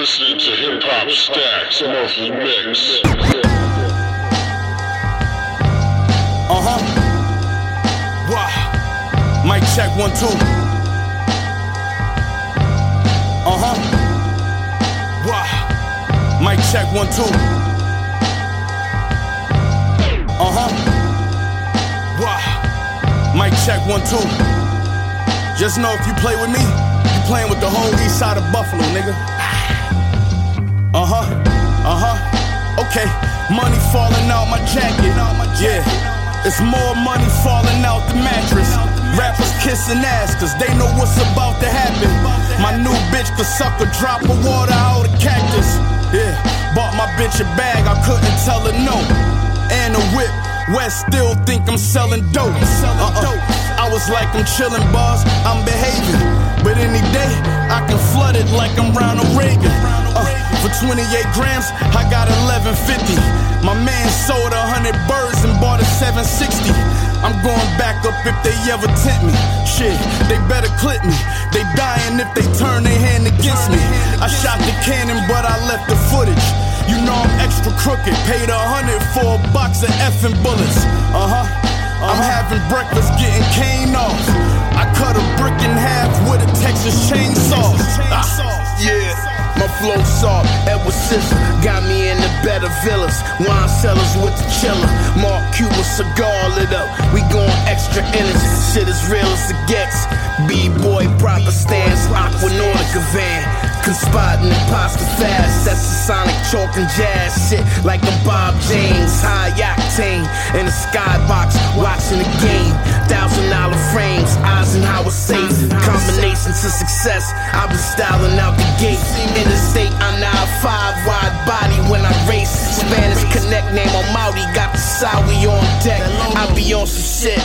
listening to Hip Hop Stacks Monthly Mix. Uh huh. Wow. Mic check one, two. Uh huh. Wow. Mic check one, two. Uh huh. Wow. Mic check one, two. Just know if you play with me, you playing with the whole east side of Buffalo, nigga. Okay. Money falling out my jacket. Yeah. It's more money falling out the mattress. Rappers kissing ass, cause they know what's about to happen. My new bitch could suck a drop of water out of cactus. Yeah, bought my bitch a bag, I couldn't tell her no. And a whip, West still think I'm selling dope. Uh-uh. I was like, I'm chilling, boss, I'm behaving. But any day, I can flood it like I'm Ronald Reagan. For 28 grams, I got 1150. My man sold 100 birds and bought a 760. I'm going back up if they ever tempt me. Shit, they better clip me. They dying if they turn their hand against me. I shot the cannon, but I left the footage. You know I'm extra crooked. Paid a hundred for a box of effing bullets. Uh huh. I'm having breakfast, getting cane off. I cut a brick in half with a Texas chainsaw. Ah, Yeah, my flow soft, Edward Scissor got me in the better villas. Wine cellars with the chiller. Mark Cuban cigar lit up. We going extra innings. Shit as real as it gets. B-boy proper stance, Aquanautica van. Conspiring imposter fast. That's the sonic chalk and jazz shit. Like I'm Bob James, high octane. In the skybox, watching the game. Thousand dollar frames, Eisenhower safe. Combination to success. I've been styling out the gate. In the state, I'm now five wide body when I race. Spanish connect name on Maui. Got the Sawi on deck. I be on some shit.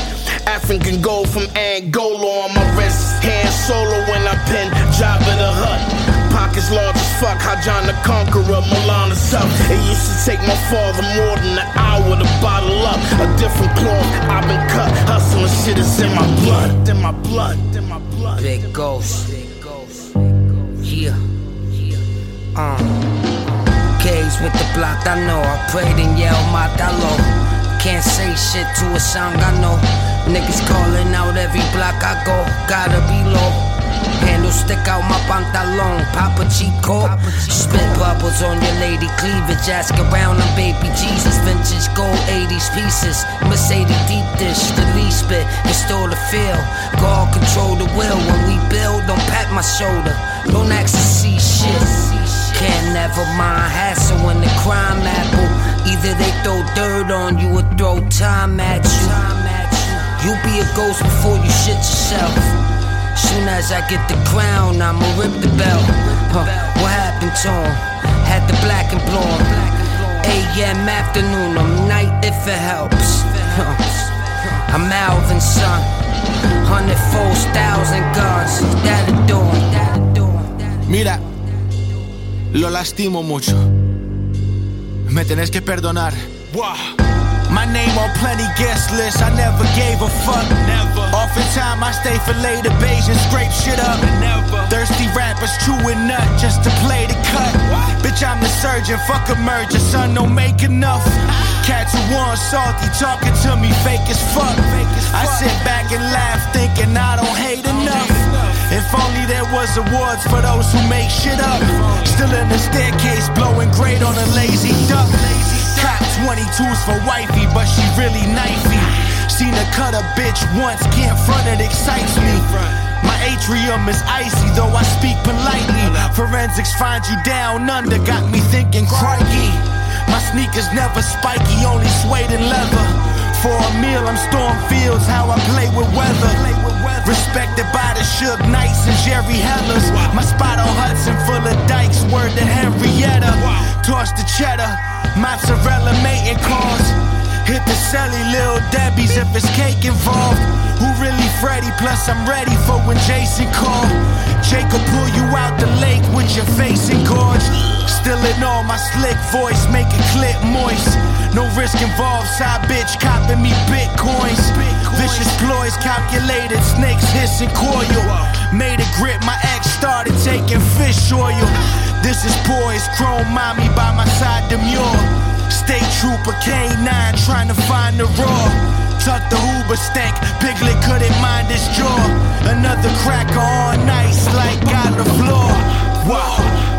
African gold from Angola on my wrist. Han Solo when I pin Jabba the Hutt. Pockets large as fuck, how John the Conqueror, Milan is up. It used to take my father more than an hour to bottle up. A different cloth, I've been cut. Hustling shit is in my blood, in my blood, in my blood. Big Ghost. Yeah. Uh. K's with the block, I know. I prayed and yelled Matalo. Can't say shit to a song, I know. Niggas calling out every block I go. Gotta be low. Handle stick out my pantalon, Papa Chico. Spit bubbles on your lady cleavage. Ask around on baby Jesus. Vintage gold 80s pieces. Mercedes deep dish, the least bit. Restore the feel. God control the will. When we build, don't pat my shoulder. Don't ask to see shit. Can't never mind hassle when the Crimeapple. Either they throw dirt on you or throw time at you. You'll be a ghost before you shit yourself. Soon as I get the crown, I'ma rip the belt. Huh, what happened to him? Had the black and blonde. AM afternoon, I'm night if it helps. Huh. I'm Alvin son. Hundred foes, thousand guns. That'll do it. That'll. Mira, lo lastimo mucho. Me tenés que perdonar. My name on plenty guest lists, I never gave a fuck. Never. Oftentimes I stay for later beige and scrape shit up. Never. Thirsty rappers chewing nut just to play the cut. Bitch, I'm the surgeon, fuck a merger, son, don't make enough. Cats who want salty talking to me fake as fuck. I sit back and laugh thinking I don't hate enough. If only there was awards for those who make shit up. Still in the staircase, blowing great on a lazy duck. Cop 22s for wifey, but she really knifey. Seen her cut a bitch once, can't front it excites me. My atrium is icy, though I speak politely. Forensics find you down under, got me thinking crikey. My sneakers never spiky, only suede and leather. For a meal, I'm storm fields, how I play with weather. Respected by the Suge Knights and Jerry Hellers. My spot on Hudson full of dykes, word to Henrietta. Toss the cheddar, mozzarella mating cars. Hit the celly, Lil Debbie's if it's cake involved. Who really Freddy? Plus I'm ready for when Jason call. Jacob pull you out the lake with your face engorged. Still in all my slick voice, make it clip moist. No risk involved, side bitch copping me bitcoins. Vicious ploys, calculated snakes hissing coil. Made a grip, my ex started taking fish oil. This is boys, chrome mommy by my side, demure. State trooper K9 trying to find the raw. Tuck the Hoover stank, Piglet couldn't mind his jaw. Another cracker on ice like on the floor. Wow.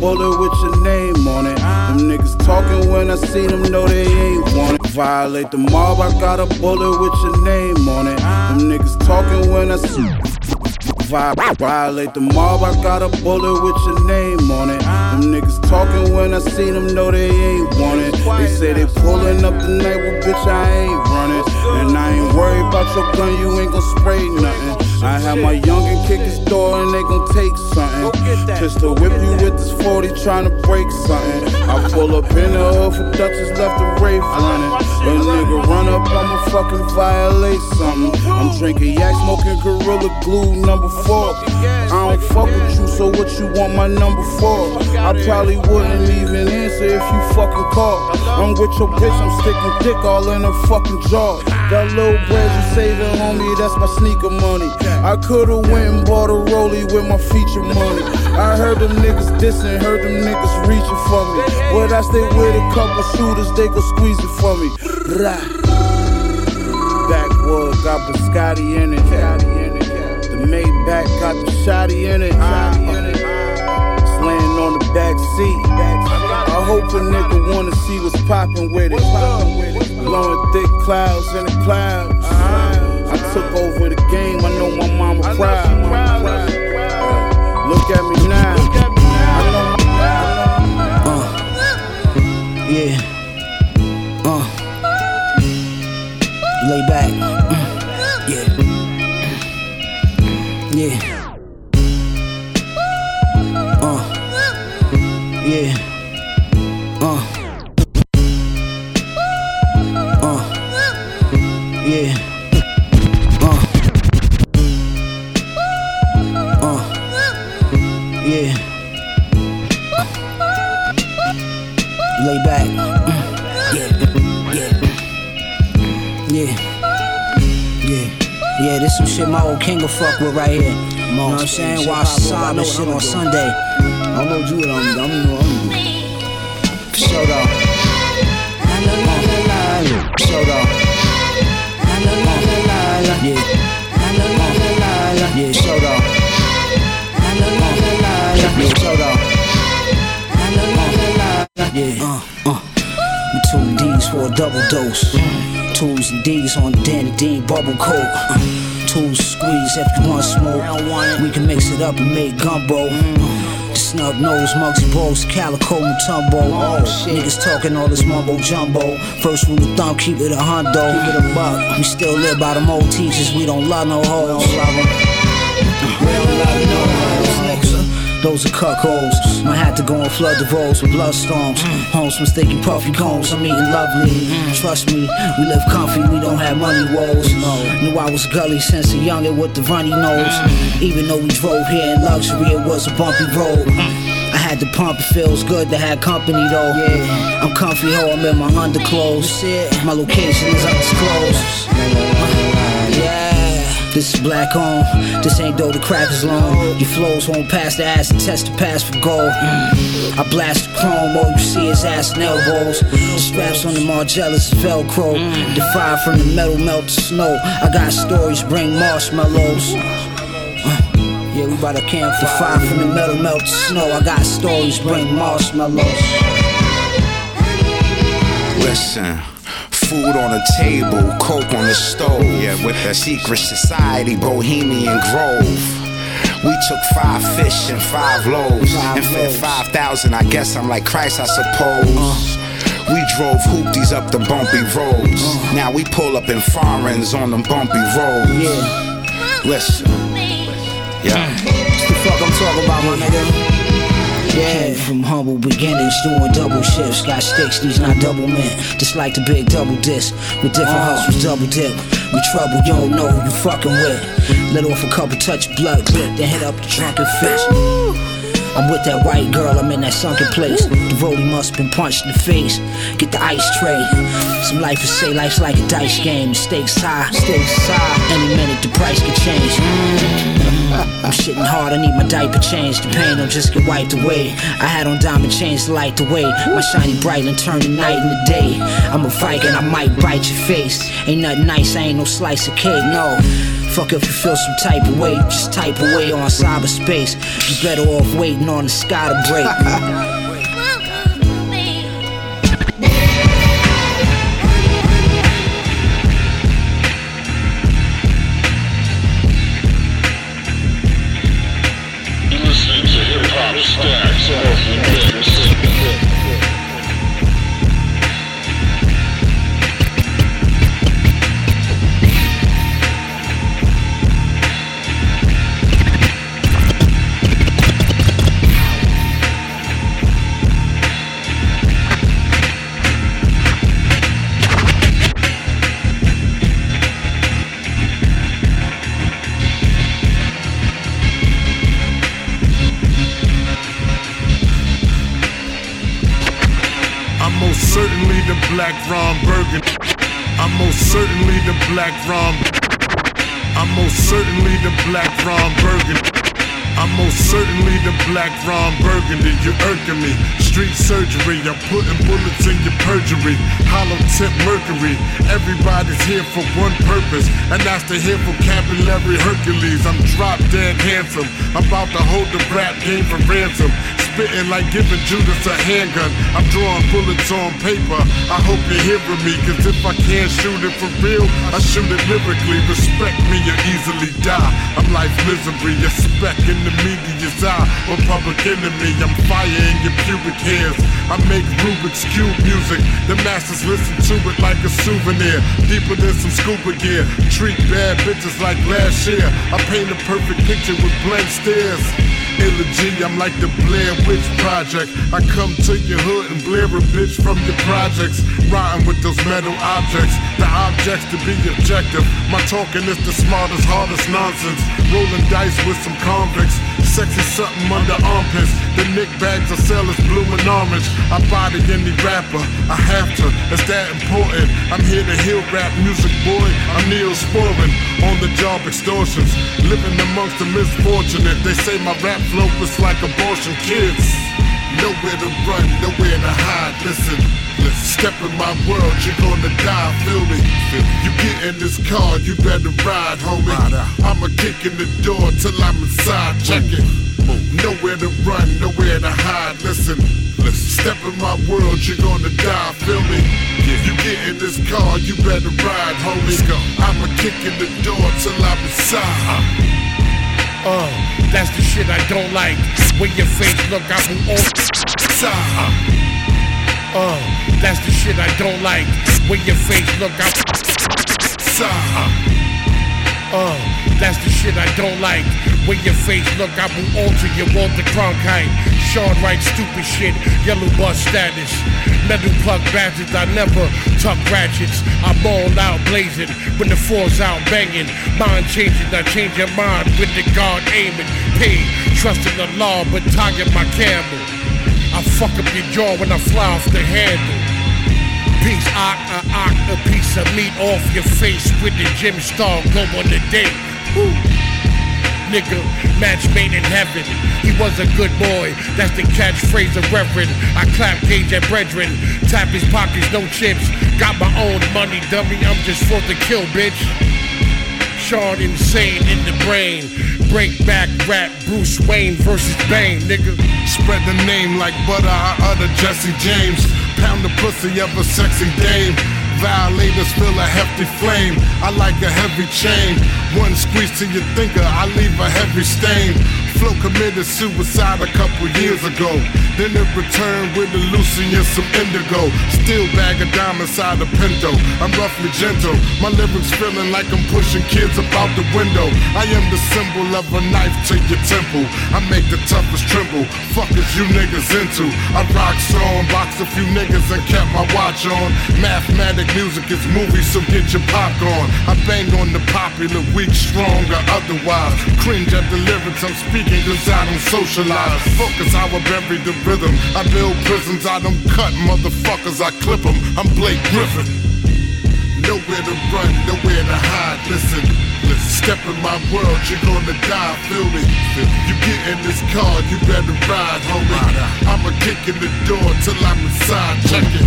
Bullet with your name on it. Them niggas talking when I see them, know they ain't want it. Violate the mob, I got a bullet with your name on it. Them niggas talking when I see. Violate the mob, I got a bullet with your name on it. Them niggas talking when I see them, know they ain't want it. They say they pulling up tonight, well, bitch, I ain't running. And I ain't worried about your gun, you ain't gon' spray nothing. I have my youngin' kick his door and they gon' take something. Just to whip you with this 40 trying to break something. I pull up in the hood for Dutchess left the Wraith running. A nigga run up, I'ma fucking violate something. I'm drinking yak, smoking Gorilla Glue number four. I don't fuck with you, so what you want my number for? I probably wouldn't even answer if you fucking call. I'm with your bitch, I'm sticking dick all in her fucking jaw. That little bread you saving me, that's my sneaker money. I could've went and bought a rollie with my feature money. I heard them niggas dissing, heard them niggas reaching for me. But I stay with a couple shooters, they go squeeze it for me. Rah. Backwood got Biscotti in it. The Maybach got the shotty in it. It's laying on the back seat. I hope a nigga wanna see what's poppin' with it. Blowing thick clouds in the clouds. I took over the game, I know my mama proud. Look at me now. I know Yeah. Uh. Lay back. Mm. Yeah. Yeah. King will fuck with right here. You know what I'm saying? While slide this shit on Sunday. I know you and I'm, I'm, I'm, For sure though. For sure though. Yeah. Yeah, sure though. Yeah, sure though. Double dose. Twos and D's on Dan Dean bubble coat. Twos squeeze if you want smoke. We can mix it up and make gumbo. Snub nose, Muggsy Bros, Calico Mutombo. Oh, Niggas talking all this mumbo jumbo. First rule of thumb, keep it a hundo. Keep it a buck. We still live by them old teachers, we don't love no hoes. Those are cuckolds. My hat to go and flood the roads with blood storms. Homes mistaking puffy cones. I'm eating lovely. Trust me, we live comfy. We don't have money woes. Knew I was gully since a youngin' with the runny nose. Even though we drove here in luxury, it was a bumpy road. I had to pump, it feels good to have company though. Yeah, I'm comfy, ho, I'm in my underclothes. My location is undisclosed. Yeah. This is black on. This ain't though the crackers long. Your flows won't pass the acid test to pass for gold. Mm. I blast the chrome, all you see is ass and elbows. The straps on the Margielas is Velcro. The fire from the metal melt the snow. I got stories, bring marshmallows. Uh, yeah, we by the campfire. The fire from the metal melt the snow. I got stories, bring marshmallows. Listen food on the table, coke on the stove. Yeah, with the secret society, Bohemian Grove. We took five fish and five loaves and fed 5,000. I guess I'm like Christ, I suppose. Uh. We drove hoopties up the bumpy roads. Uh. Now we pull up in foreigns on them bumpy roads. Yeah. Listen. Yeah. What the fuck I'm talking about, my nigga? Yeah, from humble beginnings, doing double shifts. Got sticks, these not double men. Just like the big double disc. With different oh. hustles, double dip. We trouble, you don't know who you fucking with. Let off a couple touch blood clip, then hit up the drunken fish. I'm with that white girl, I'm in that sunken place. The roadie must been punched in the face. Get the ice tray. Some life is say life's like a dice game. Stakes high, stakes high. Any minute the price could change. I'm shitting hard, I need my diaper changed. The pain don't just get wiped away. I had on diamond chains to light the way. My shiny bright and turn the night into day. I'm a Viking, I might bite your face. Ain't nothing nice, I ain't no slice of cake, no. Fuck if you feel some type of way, just type away on cyberspace. You better off waiting on the sky to break. that's to hear vocabulary Hercules. I'm drop dead handsome. I'm about to hold the rap game for ransom spitting like giving Judas a handgun. I'm drawing bullets on paper. I hope you're hearing me, cause if I can't shoot it for real, I shoot it lyrically. Respect me or easily die. I'm life misery, a speck in the media's eye. A public enemy, I'm fire in your pubic hairs. I make Rubik's Cube music. The masses listen to it like a souvenir. Deeper than some scuba gear. Treat bad bitches like last year. I paint a perfect picture with blank stares. Elegy, I'm like the Blair Witch Project. I come to your hood and blare a bitch from your projects. Riding with those metal objects. The objects to be objective. My talking is the smartest, hardest nonsense. Rolling dice with some convicts. Sexy something under armpits. The nick bags I sell is blue and orange. I body any rapper. I have to. It's that important. I'm here to heal rap music, boy. I'm Neosporin. On the job extortions. Living amongst the misfortunate. They say my rap flow is like abortion kids. Nowhere to run, nowhere to hide. Listen, listen. Step in my world, you're gonna die. Feel me? You get in this car, you better ride, homie. I'ma kick in the door till I'm inside. Check it. Nowhere to run, nowhere to hide. Listen, listen. Step in my world, you're gonna die. Feel me? If you get in this car, you better ride, homie. I'ma kick in the door till I'm inside. Uh, that's the shit I don't like. When your face look, I all side. Uh, that's the shit I don't like. When your face look, I. Uh, that's the shit I don't like. When your face look, I will alter your Walter Cronkite. Sean Wright, stupid shit, yellow bus status. Metal plug badges, I never tuck ratchets. I'm all out blazing when the four's out banging. Mind changing, I change your mind with the guard aiming. Paid, trusting the law, but target my camel. I fuck up your jaw when I fly off the handle. Piece ock, a ock, a piece of meat off your face with the gym star glow on the date. Nigga, match made in heaven. He was a good boy. That's the catchphrase of Reverend. I clap gauge at brethren. Tap his pockets, no chips. Got my own money, dummy. I'm just for to kill, bitch. Sean insane in the brain. Break back rap, Bruce Wayne versus Bane, nigga. Spread the name like butter, I utter Jesse James. Pound the pussy of a sexy dame. Violators feel a hefty flame. I like a heavy chain. One squeeze to your thinker, I leave a heavy stain. Flo committed suicide a couple years ago. Then it returned with Lucy and some indigo. Still bag of diamonds inside a Pinto. I'm roughly gentle. My lyrics feeling like I'm pushing kids up out the window. I am the symbol of a knife to your temple. I make the toughest tremble. Fuck is you niggas into? I rock song, box a few niggas and kept my watch on. Mathematic music is movies, so get your popcorn. I bang on the popular, weak, strong, or otherwise. Cringe at the lyrics I'm speaking cause I don't socialize. Focus I bury the rhythm. I build prisons, I don't cut motherfuckers, I clip them. I'm Blake Griffin. Nowhere to run, nowhere to hide. Listen, listen, step in my world, you're gonna die, feel me? You get in this car, you better ride, homie. I'ma kick in the door till I'm inside, check it.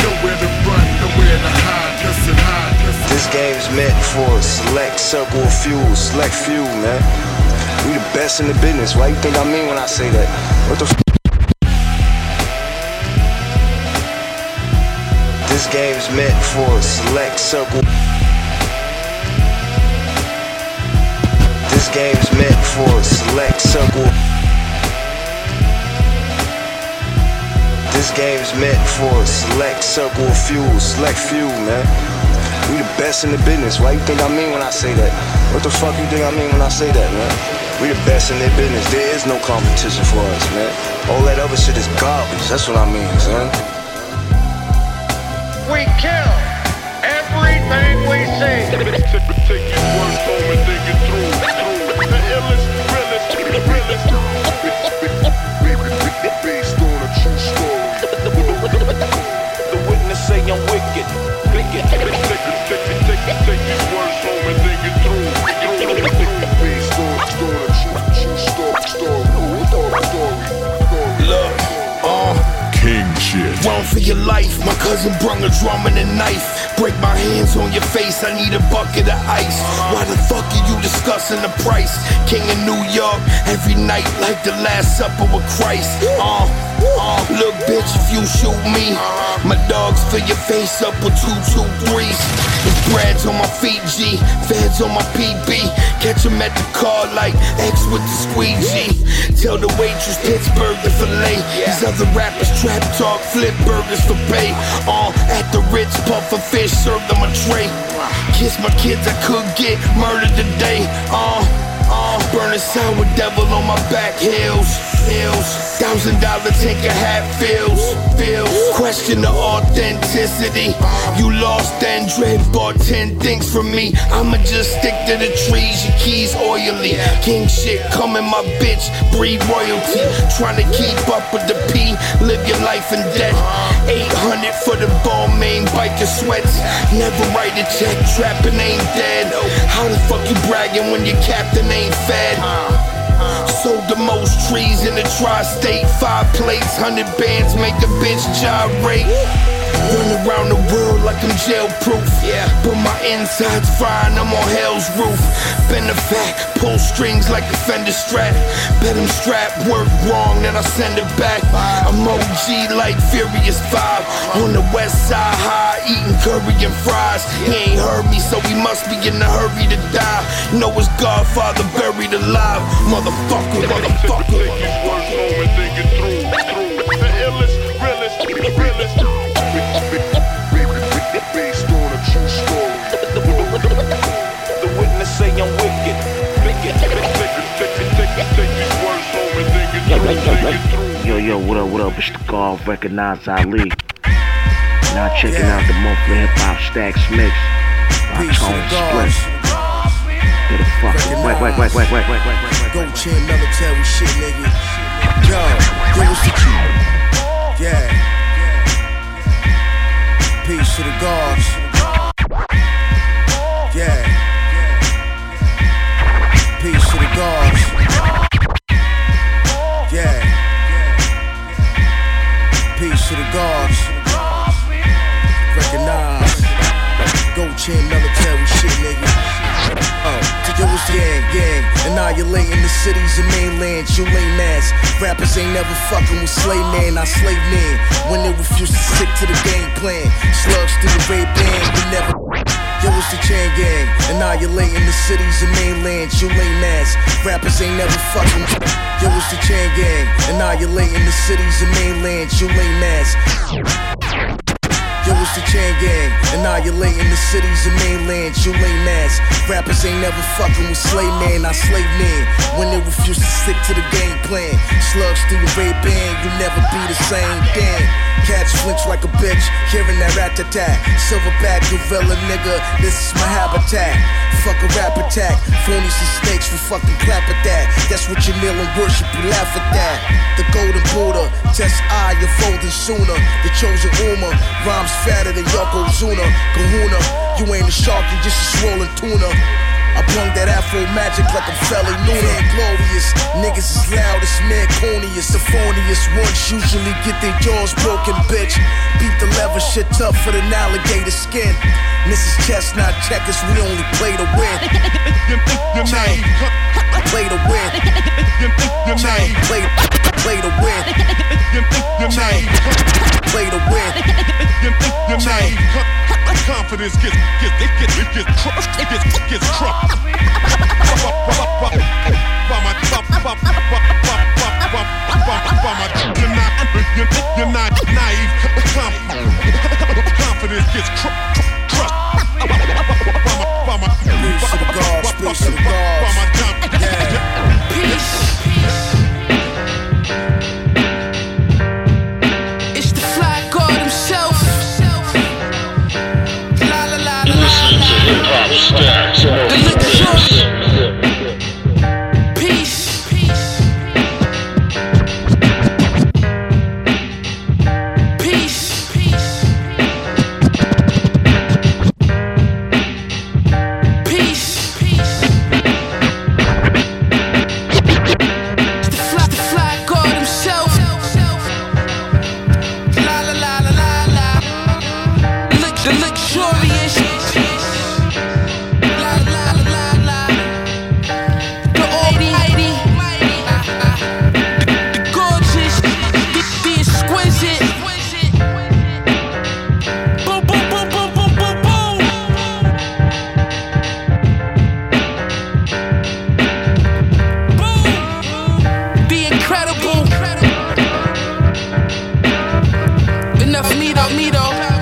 Nowhere to run, nowhere to hide, listen, hide, listen. This game's meant for select circle of few, select few, man. We the best in the business. Why you think I mean when I say that? What the f- This game's meant for a select circle. This game's meant for a select circle. This game's meant for a select circle of few, select few, man. We the best in the business. Why you think I mean when I say that? What the fuck you think I mean when I say that, man? We the best in their business. There is no competition for us, man. All that other shit is garbage. That's what I mean, son. We kill everything we see. Take your worst home and think it through. through. The illest, realest, realest. For your life. My cousin brung a drum and a knife. Break my hands on your face. I need a bucket of ice. Why the fuck are you discussing the price? King of New York every night like the Last Supper with Christ. Uh, look, bitch, if you shoot me, my dogs fill your face up with two, two, threes. It's brads on my feet, G. Feds on my PB. Catch 'em at the car like X with the squeegee. Tell the waitress Pittsburgh the filet. These other rappers trap talk, flip burgers for pay. Uh, at the Ritz, puff a fish, serve them a tray. Kiss my kids, I could get murdered today. Uh, burning with devil on my back heels, heels. Thousand dollar take a hat feels, feels. Question the authenticity. You lost and Dread bought ten things from me. I'ma just stick to the trees. Your keys oily. King shit coming, my bitch. Breed royalty. Trying to keep up with the P. Live your life in debt. 800 for the ball main bike biker sweats. Never write a check. Trapping ain't dead. How the fuck you bragging when your captain ain't fed? Sold the most trees in the tri-state. Five plates, hundred bands, make a bitch gyrate. Run around the world like I'm jail proof. Yeah, but my insides fine, I'm on hell's roof. Bend the fat, pull strings like a Fender strap. Bet him strap work wrong, then I send it back. I'm OG like Furious 5. Uh-huh. On the west side high, eating curry and fries. He ain't heard me, so he must be in a hurry to die. Know his godfather buried alive. Motherfucker, motherfucker. Take your worst home and think it through. through. The illest, realest, realest. Yo, yo, what up, what up? It's the golf, recognize Ali. Now checking out the monthly hip hop stacks mix by Tone Spliff. Get the fuck. Wait, wait, wait, wait, wait, wait, wait, wait. Go chin military shit, nigga. Yo, give us the key. Yeah. Peace to the gods. Yeah. Peace to the gods. Yeah. Peace to the gods. Recognize. Go chain military shit, nigga. Oh gang, gang. Annihilating the cities and mainland. You lame ass. Rappers ain't never fucking with slave man, I slave men. When they refuse to stick to the game plan. Slugs through the red band, you never. Yo, it's the chain gang, annihilating the cities and mainland. You lame ass. Rappers ain't never fucking. Yo, it's the chain gang, annihilating the cities and mainland. You lame ass. Yo, it's the chain gang, annihilating the cities and mainland. You lame ass. Rappers ain't never fucking with slave man, I slave men. When they refuse to stick to the game plan. Slugs through your red band, you never be the same. Damn. Catch flinch like a bitch, hearing that rat attack. Silverback gorilla nigga, this is my habitat. Fuck a rap attack, phonies and snakes, we fucking clap at that. That's what you kneel and worship, you laugh at that. The golden Buddha, test eye, you're folding sooner. The chosen Uma, rhymes fatter than Yokozuna. Kahuna, you ain't a shark, you just a swollen tuna. I brung that afro magic like I'm Felly Luna. Glorious, niggas is loudest, Manconius, the phoniest ones usually get their jaws broken, bitch. Beat the leather shit tough for the alligator skin. Is chestnut checkers, we only play to win. Chain, play to win. Chain, play, play to win. Chain, play to win. Chain, confidence gets gets it gets it gets crushed it gets gets crushed. You're not naive. Enough me though, me though.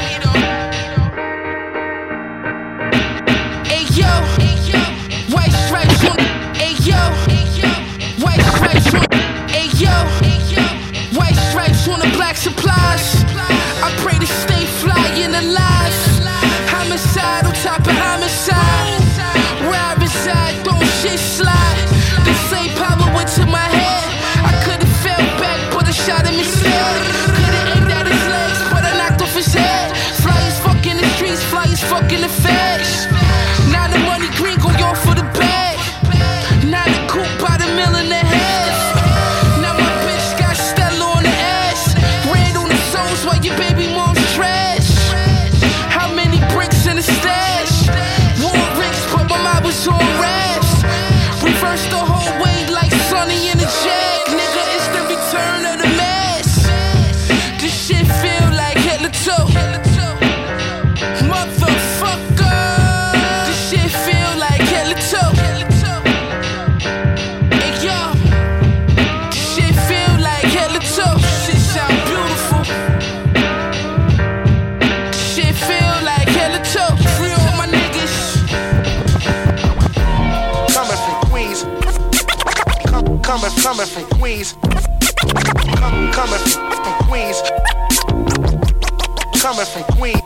Coming from Queens.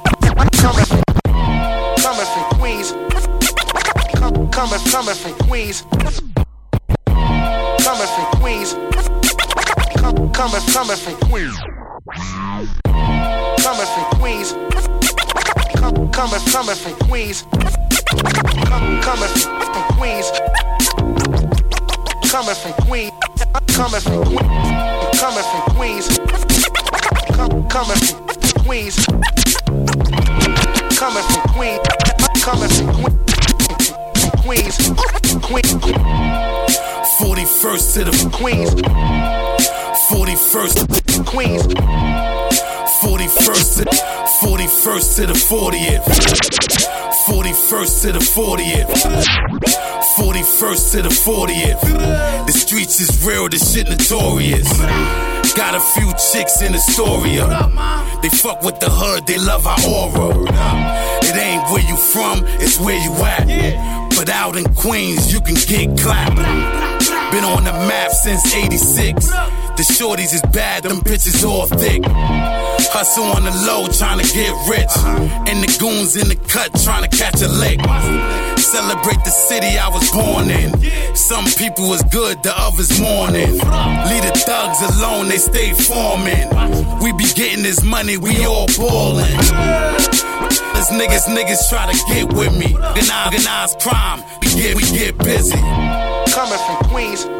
Coming from, Queens. Coming, coming from Queens. To the 40th. 41st to the 40th. 41st to the 40th. The streets is real, this shit notorious. Got a few chicks in Astoria. Uh. They fuck with the hood, they love our aura. It ain't where you from, it's where you at. But out in Queens, you can get clapped. Been on the map since 86. The shorties is bad, them bitches all thick. Hustle on the low, trying to get rich. And the goons in the cut, trying to catch a lick. Celebrate the city I was born in. Some people was good, the others mourning. Leave the thugs alone, they stay forming. We be getting this money, we all ballin'. This niggas, niggas try to get with me. Organized crime, we get, we get busy. Coming from Queens.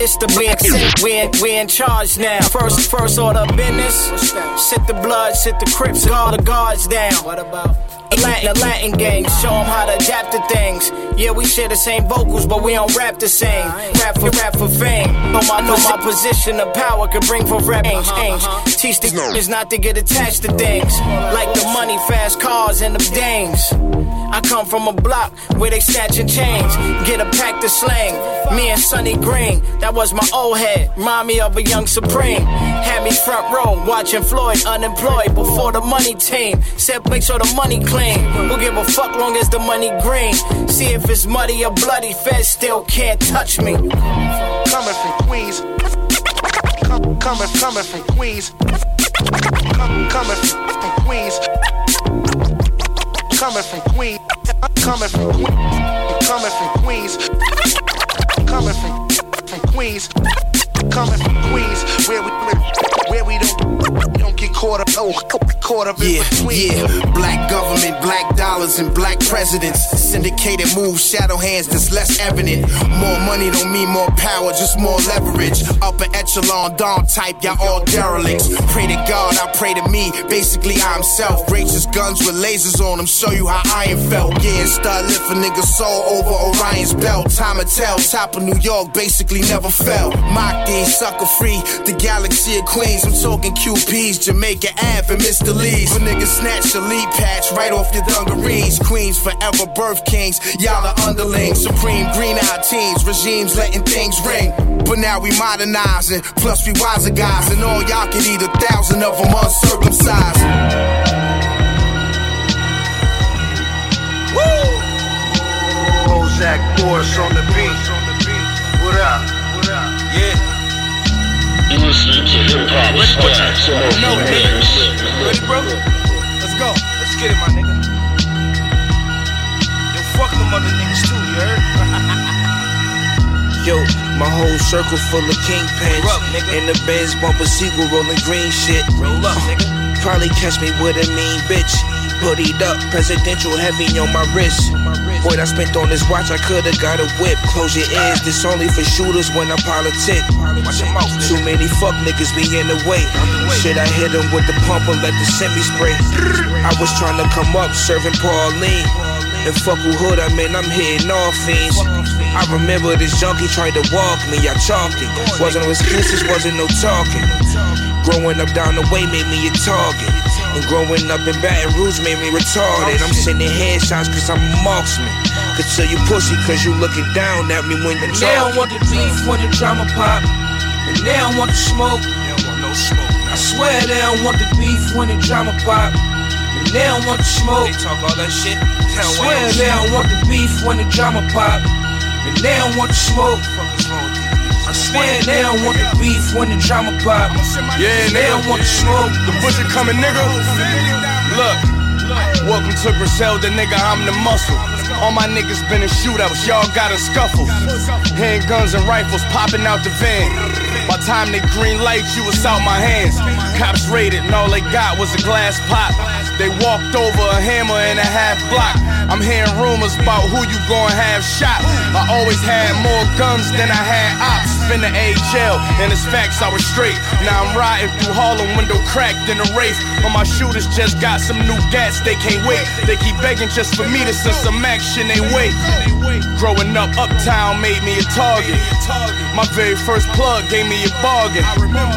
It's the big we in, we in charge now. First, first order of business. Sit the blood, sit the crips, and all the guards down. What about? Latin, the Latin gang, show them how to adapt to things. Yeah, we share the same vocals, but we don't rap the same. Rap for rap for fame. Know my, know my position of power can bring for rap uh-huh, change. change. Uh-huh. Teach the kids not to get attached to things. Like the money, fast cars, and the dames. I come from a block where they snatching chains. Get a pack to slang. Me and Sonny Green, that was my old head. Remind me of a young Supreme. Had me front row watching Floyd unemployed before the money team. Said make sure the money clean. We'll give a fuck long as the money green. See if it's muddy or bloody, feds still can't touch me. Coming from Queens. Coming, coming from Queens. Come, coming from Queens. Coming from Queens. Coming from Queens. Coming from Queens. Coming from Queens. Coming from Queens, where we where we don't don't get caught up, oh, caught up in yeah, between. Yeah, black government, black dollars, and black presidents. Syndicated moves, shadow hands that's less evident. More money don't mean more power, just more leverage. Upper echelon, dom type, y'all all derelicts. Pray to God, I pray to me. Basically, I'm self. Racist guns with lasers on them, show you how iron felt. Yeah, start lifting niggas soul over Orion's belt. Time to tell, top of New York, basically never fell. My 15, sucker free. The galaxy of queens, I'm talking QPs, Jamaica Ave and Mr. Lee's. A niggas snatch a lead patch right off your dungarees. Queens forever, birth kings, y'all are underlings. Supreme green eyed teens, regimes letting things ring. But now we modernizing, plus we wiser guys, and all y'all can eat a thousand of them uncircumcised. Woo! Ozak Boris on the beat. What up? You listening to hip hop and No, Ready, bro? Let's go. Let's get it, my nigga. Yo, fuck them other niggas too, you heard? Yo, my whole circle full of kingpins. In the Benz bumper sequel rolling green shit. Roll up, nigga. Probably catch me with a mean bitch. Hoodied up, presidential heavy on my wrist. Boy, I spent on this watch, I could've got a whip. Close your ears, this only for shooters when I politic. Too many fuck niggas be in the way. Shit, I hit hit 'em with the pump or let the semi spray. I was trying to come up serving Pauline. Fuck who hood I'm in, I'm hitting all fiends. I remember this junkie tried to walk me, I chalked it. Wasn't no excuses, wasn't no talking. Growing up down the way made me a target. And growing up in Baton Rouge made me retarded. I'm sending headshots cause I'm a marksman. Could tell you pussy cause you looking down at me when you're they don't want the beef when the drama pop. And they don't want the smoke. I swear they don't want the beef when the drama pop. And they don't want the smoke. They talk all that shit. I swear they don't want the beef when the drama pop. And they don't want the smoke. I swear they don't want the beef when the drama pop. Yeah, they don't want the smoke. The bush is coming, nigga. Look. Welcome to Griselda, nigga, I'm the muscle. All my niggas been in shootouts, y'all got a scuffle. Handguns and rifles popping out the van. By time they green light, you was out my hands. Cops raided, and all they got was a glass pot. They walked over a hammer and a half block. I'm hearing rumors about who you gon' have shot. I always had more guns than I had ops. Been to AHL, and it's facts I was straight. Now I'm riding through Harlem, window cracked in a Wraith. But my shooters just got some new gats, they can't wait. They keep begging just for me to send some action they wait. Growing up, Uptown made me a target. My very first plug gave me a bargain.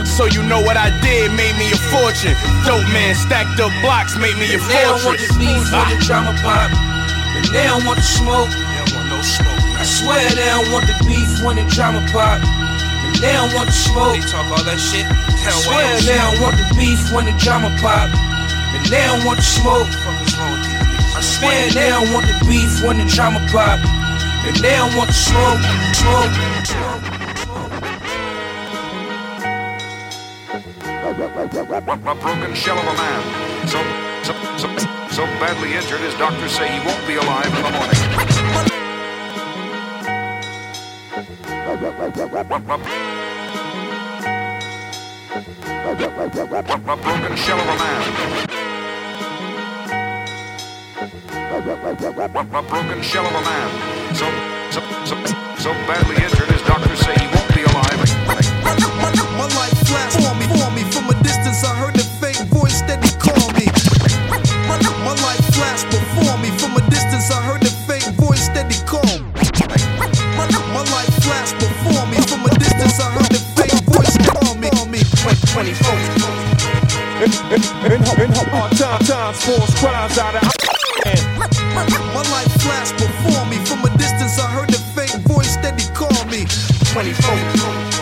So you know what I did made me a fortune. Dope man stacked up blocks made me a They don't want the beef, want the drama pop. And they don't want the smoke. I swear they don't want the beef, want the drama pop. And they don't want the smoke. They talk all that shit. I swear they don't want the beef, want the drama pop. And they don't want the smoke. I swear they don't want the beef, want the drama pop. And they don't want the smoke, smoke, smoke. A broken shell of a man. So, so, so, so badly injured, his doctors say he won't be alive in the morning. A broken shell of a man. A broken shell of a man. So, so, so, so badly injured, times, force crimes out of My, life flashed before me from a distance. I heard the faint voice that he called me. 24.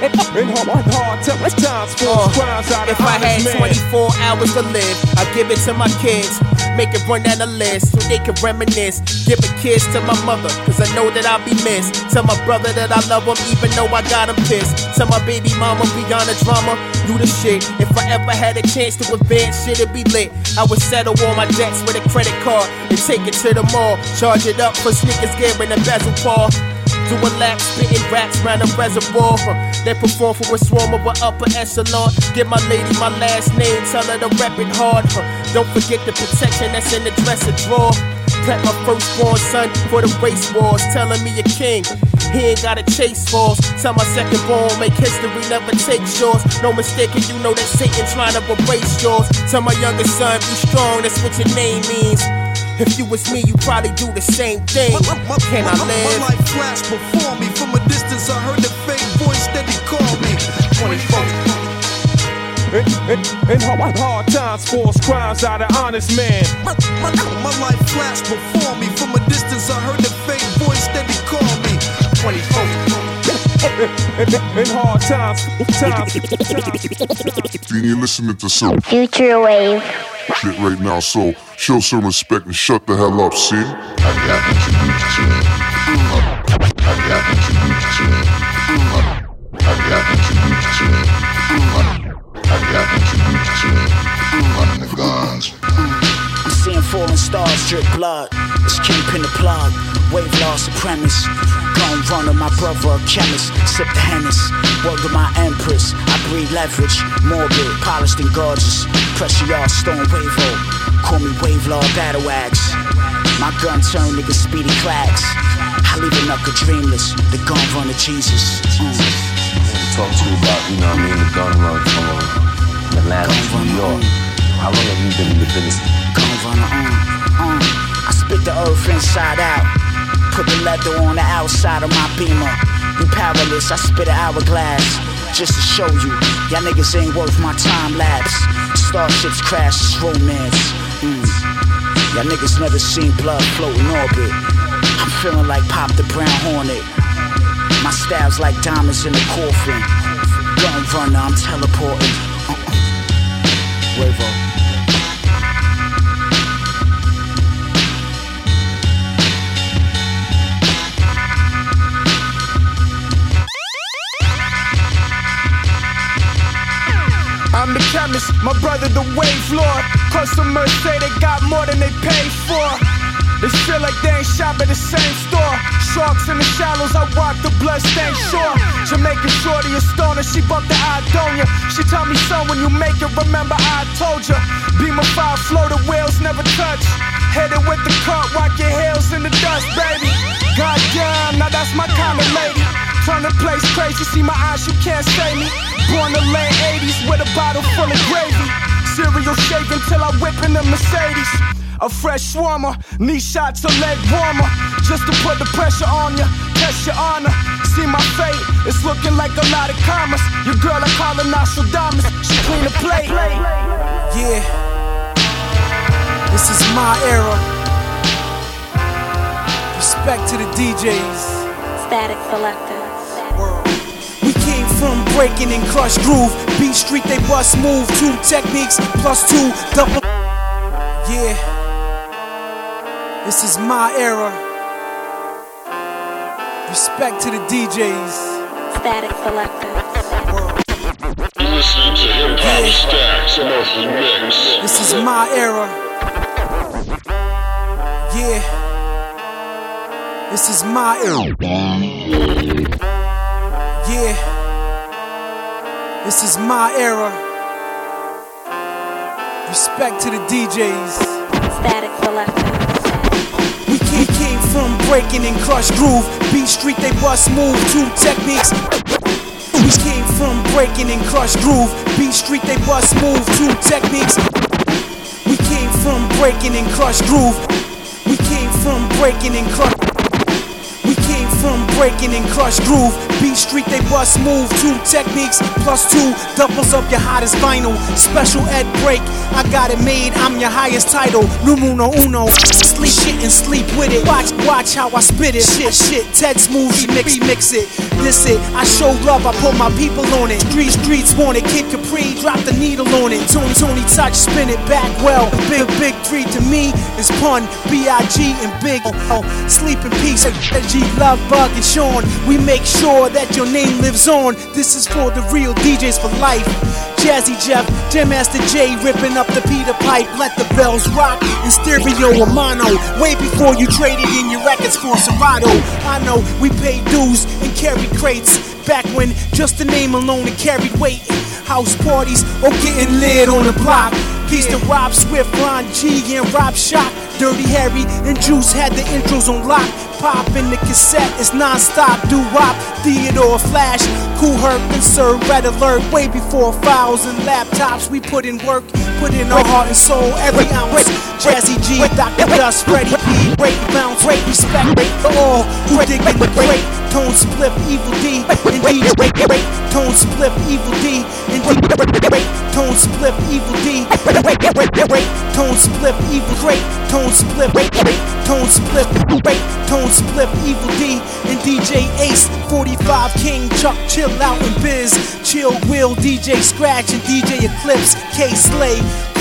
In hard, hard times, times, force crimes out of If I had 24 hours to live, I'd give it to my kids. Make it run down the list so they can reminisce. Give a kiss to my mother, cause I know that I'll be missed. Tell my brother that I love him, even though I got him pissed. Tell my baby mama, the drama, do the shit. If I ever had a chance to advance, shit, it'd be lit. I would settle all my debts with a credit card and take it to the mall. Charge it up for sneakers, and a bezel paw. Do a lap, spitting raps round a reservoir. Then perform for a swarm of an upper echelon. Give my lady my last name, tell her to rep it hard. Don't forget the protection that's in the dresser drawer. Prep my firstborn son for the race wars. Telling me a king, he ain't gotta chase falls. Tell my second born, make history, never take yours. No mistake, and you know that Satan trying to erase yours. Tell my youngest son, be strong, that's what your name means. If you was me, you probably do the same thing. Can I live? My live? life flashed before me from a distance. I heard the faint voice that he called me. 24. In, in, in hard, hard times, force crimes out of honest man. My, my, my life flashed before me from a distance. I heard the In, hard times, times, listening to some Future Wave. shit right now, so show some respect and shut the hell up, see? I got what you used to. I got what you used to. I got what you used to. I got what you used to. Running the guns. I'm seeing falling stars drip blood. It's kingpin the plug. Wave law supremacist. Gun runner, my brother, a chemist. Sip the Hennis. Word to my empress. I breed leverage. Morbid, polished and gorgeous. Pressure y'all, stone wave Call me wave law battle axe. My gun turn niggas speedy clacks. I leave a knuckle dreamless. The gun runner Jesus. Mm. Talk to you about, you know what I mean, the gun run from uh, Atlanta to New York. How long have you been in the business? Gun runner, uh, uh. I spit the earth inside out. Put the leather on the outside of my beamer. You powerless, I spit an hourglass. Just to show you, y'all niggas ain't worth my time lapse. Starships crash, it's romance. Mm. Y'all niggas never seen blood float in orbit. I'm feeling like Pop the Brown Hornet. My style's like diamonds in a coffin. Gun runner, I'm teleporting. Uh-uh. Huevo. I'm the chemist, my brother the wave lord. Customers say they got more than they paid for. They feel like they ain't shop at the same store. Sharks in the shallows, I walk the bloodstained shore. Jamaican shorty a stoner, she bumped the Idonia. She tell me, son, when you make it, remember I told ya. Beam of fire, flow the wheels, never touch. Headed with the cut, walk your heels in the dust, baby. Goddamn, now that's my kind of lady. Turn the place crazy, see my eyes, you can't say me. Born the late 80s with a bottle full of gravy. Cereal shaking till I whip in the Mercedes. A fresh swarmer, knee shots, a leg warmer. Just to put the pressure on ya, test your honor. See my fate, it's looking like a lot of commas. Your girl, I call her Nostradamus. She clean the plate. Yeah, this is my era. Respect to the DJs. Statik Selektah. We came from breaking and Krush Groove. Beat street, they bust move. Two techniques plus two double. Yeah, this is my era. Respect to the DJs. Statik Selektah. Listening to Hip Hop Stacks Monthly Mix. This is my era. Yeah. This is my era. Yeah. This is my era. Respect to the DJs. Statik Selektah. We came, came from breaking and Krush Groove. B street, they bust move. Two techniques. We came from breaking and Krush Groove. B street, they bust move. Two techniques. We came from breaking and Krush Groove. We came from breaking and crush. From breaking and Krush Groove. Beat street, they bust move. Two techniques plus two doubles up your hottest vinyl. Special ed break, I got it made. I'm your highest title. Numero uno. Sleep shit and sleep with it. Watch, watch how I spit it. Shit, shit. Ted Smoothie mix, mix it. This it. I show love. I put my people on it. Street streets want it. Kid Capri, drop the needle on it. Tony, Tony touch, spin it back well. Big, big three to me is pun. B I G and big. Oh, sleep in peace. G, love, bug and Sean. We make sure that your name lives on. This is for the real DJs for life. Jazzy Jeff, Jam Master Jay ripping up the Peter pipe. Let the bells rock in stereo or mono. Way before you traded in your records for Serato. I know we paid dues and carried crates. Back when just the name alone it carried weight. House parties or getting lit on the block. Peace to Rob Swift, Ron G, and Rob Shock. Dirty Harry and Juice had the intros on lock. Pop in the cassette, it's non-stop. Do wop, Theodore Flash, Kool Herc and Sir Red Alert. Way before files and laptops, we put in work, put in our heart and soul every ounce. Jazzy G, Dr. Dust, Freddie P, Break Bounce, Rate Respect, for all who dig the great. Tone Spliff, Evil D, and DJ Rate, Tone Spliff, Evil D, and DJ Rate, Tone Spliff, Evil D, Rate, Tone Spliff, Evil Great, Tone Spliff, Rate, Tone Spliff, Rate, Tone Spliff, Evil D, and DJ Ace, 45 King, Chuck, Chill Out and Biz, Chill Will, DJ Scratch, and DJ Eclipse, Kay Slay,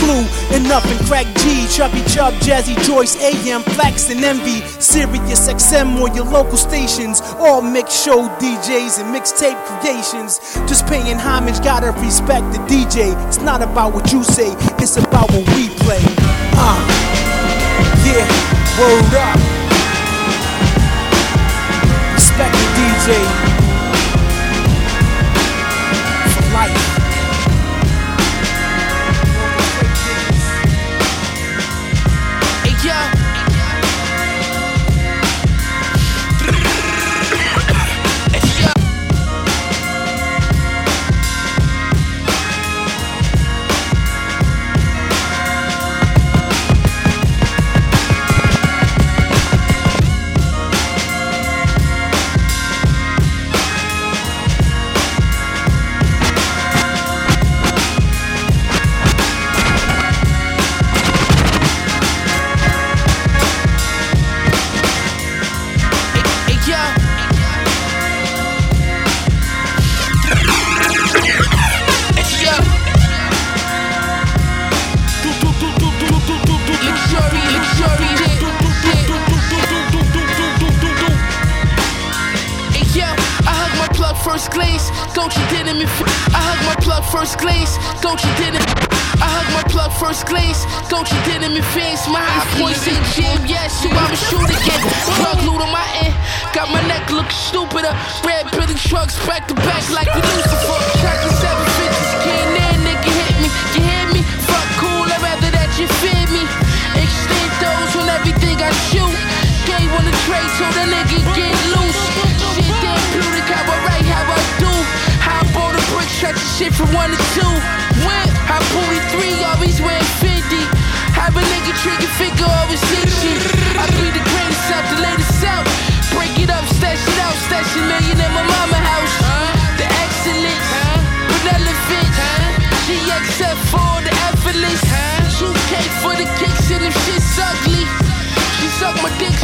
Clue, and Crack G, Chubby Chub, Jazzy Joyce, AM, Flex, and Envy, Sirius XM, or your local stations, all mix show DJs and mixtape creations. Just paying homage, gotta respect the DJ. It's not about what you say, it's about what we play. Uh, yeah, word up. Respect the DJ.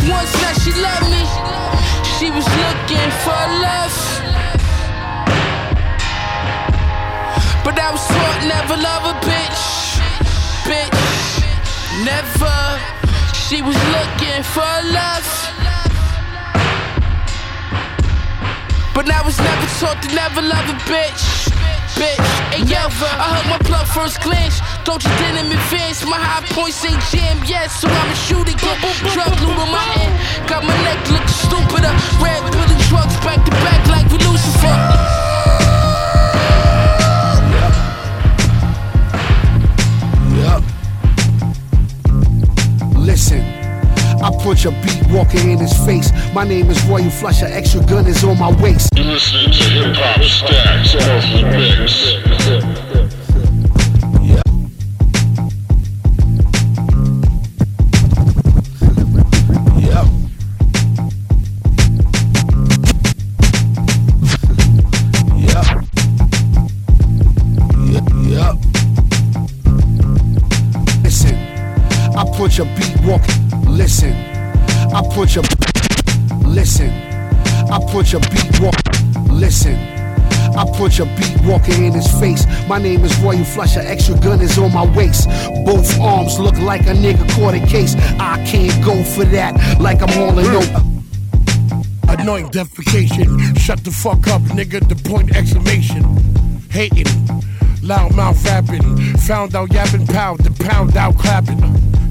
Once, now she love me. She was looking for love. But I was taught never love a bitch. Bitch, never. She was looking for love. But I was never taught to never love a bitch. Bitch, and yo, I hug my plug first glance. Don't you did him advance. My high points ain't jam, yes, so I'ma shoot it. again. Drug loot on my end. Got my neck looking stupider. Red Billy trucks back to back like we Lucifer. Yup. Listen, I punch a beat walking in his face. My name is Royal Flusher, extra gun is on my waist. You're listening to Hip Hop Stacks off the mix. Punch a beat walk. Listen. I punch a beat walking in his face. My name is Royal Flusher, extra gun is on my waist. Both arms look like a nigga caught a case. I can't go for that like I'm hauling over. Annoying defecation. Shut the fuck up, nigga. The point exclamation. Hating. Loud mouth rapping. Found out yapping pound. The pound out clapping.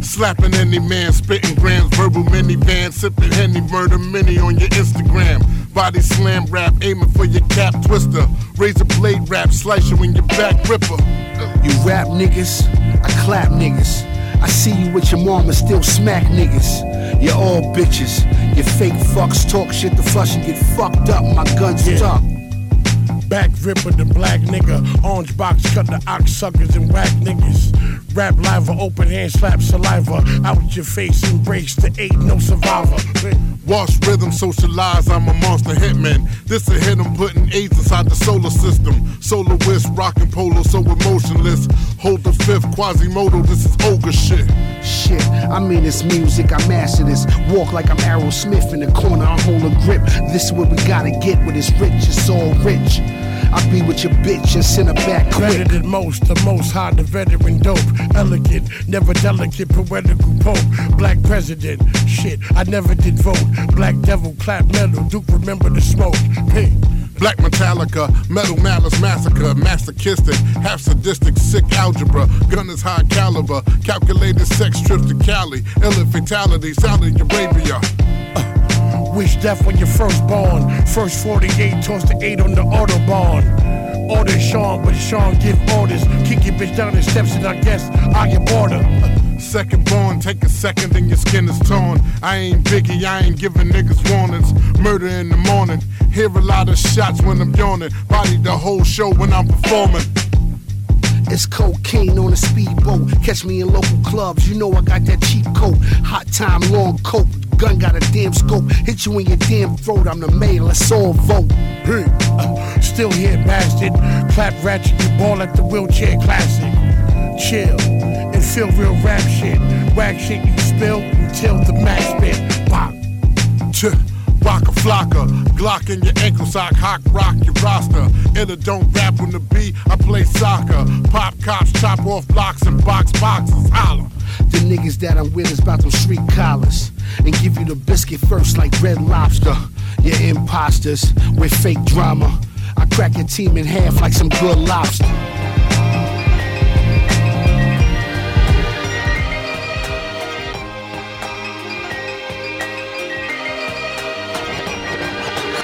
Slapping any man, spitting grams, verbal minivan, sipping henny, murder mini on your Instagram. Body slam rap, aiming for your cap twister. Razor blade rap, slice you in your back ripper. You rap niggas, I clap niggas. I see you with your mama, still smack niggas. You're all bitches. You fake fucks talk shit to flush and get fucked up. My gun's Yeah. stuck. Back ripper, the black nigga. Orange box cut the ox suckers and whack niggas. Rap live, open hand slap saliva. Out your face, embrace the eight, no survivor. Wash rhythm, socialize, I'm a monster hitman. This a hit, I'm putting AIDS inside the solar system. Solar whisk, rockin' polo, so emotionless. Hold the fifth, Quasimodo, this is ogre shit. Shit, I mean it's music, I master this. Walk like I'm Aerosmith in the corner, I hold a grip. This is what we gotta get when it's rich, it's all rich. I be with your bitch and send her back Better quick. than most, the most high, the veteran dope. Elegant, never delicate, poetical pope. Black president, shit, I never did vote. Black devil, clap metal, Duke, remember the smoke. Pink. Black Metallica, Metal Malice Massacre, masochistic, half sadistic, sick algebra, gun is high caliber, calculated sex trips to Cali, illicit fatality, Saudi Arabia. Uh, Wish death when you're first born. First 48 toss the 8 on the Autobahn. Order Sean, but Sean give orders. Kick your bitch down the steps and I guess I get border. Second born, take a second and your skin is torn. I ain't Biggie, I ain't giving niggas warnings. Murder in the morning, hear a lot of shots when I'm yawning. Body the whole show when I'm performing. It's cocaine on a speedboat. Catch me in local clubs. You know I got that cheap coat. Hot time, long coat. Gun got a damn scope. Hit you in your damn throat. I'm the mayor. Let's all vote. Hey, uh, still here, bastard. Clap ratchet, you ball at the wheelchair classic. Chill and feel real rap shit. Whack shit you spill until the max spit. Pop. Ch- Rock a flocker, Glock in your ankle sock, hawk rock your roster. Enter don't rap on the beat, I play soccer. Pop cops, chop off blocks and box boxes, holler. The niggas that I'm with is about them street collars. And give you the biscuit first like red lobster. You're imposters with fake drama. I crack your team in half like some good lobster.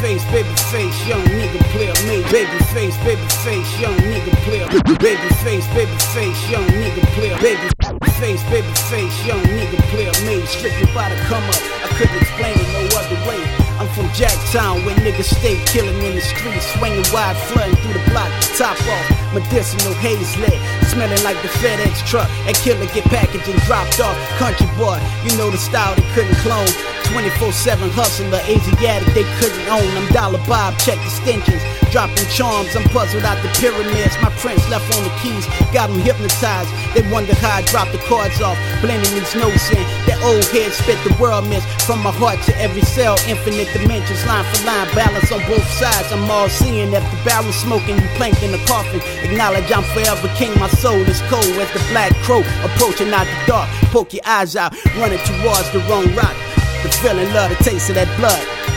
face, baby face, young nigga player me. Baby face, baby face, young nigga player. Baby face, baby face, young nigga player. Baby face, baby face, young nigga player me. Strictly by the come up, I couldn't explain it no from Jacktown where niggas stay killing in the streets, swinging wide, flooding through the block, top off, medicinal haze lit, smelling like the FedEx truck. And killer get packaged and dropped off. Country boy, you know the style they couldn't clone. 24-7 hustler, Asiatic they couldn't own. I'm Dollar Bob, check the stenches. Dropping charms, I'm puzzled out the pyramids. My prints left on the keys, got them hypnotized. They wonder how I dropped the cards off, blending these notes in. Old head spit the world miss. From my heart to every cell, infinite dimensions, line for line, balance on both sides. I'm all seeing. If the barrel smoking, you planked in the coffin. Acknowledge I'm forever king. My soul is cold as the black crow approaching out the dark. Poke your eyes out, running towards the wrong rock. The feeling, love the taste of that blood.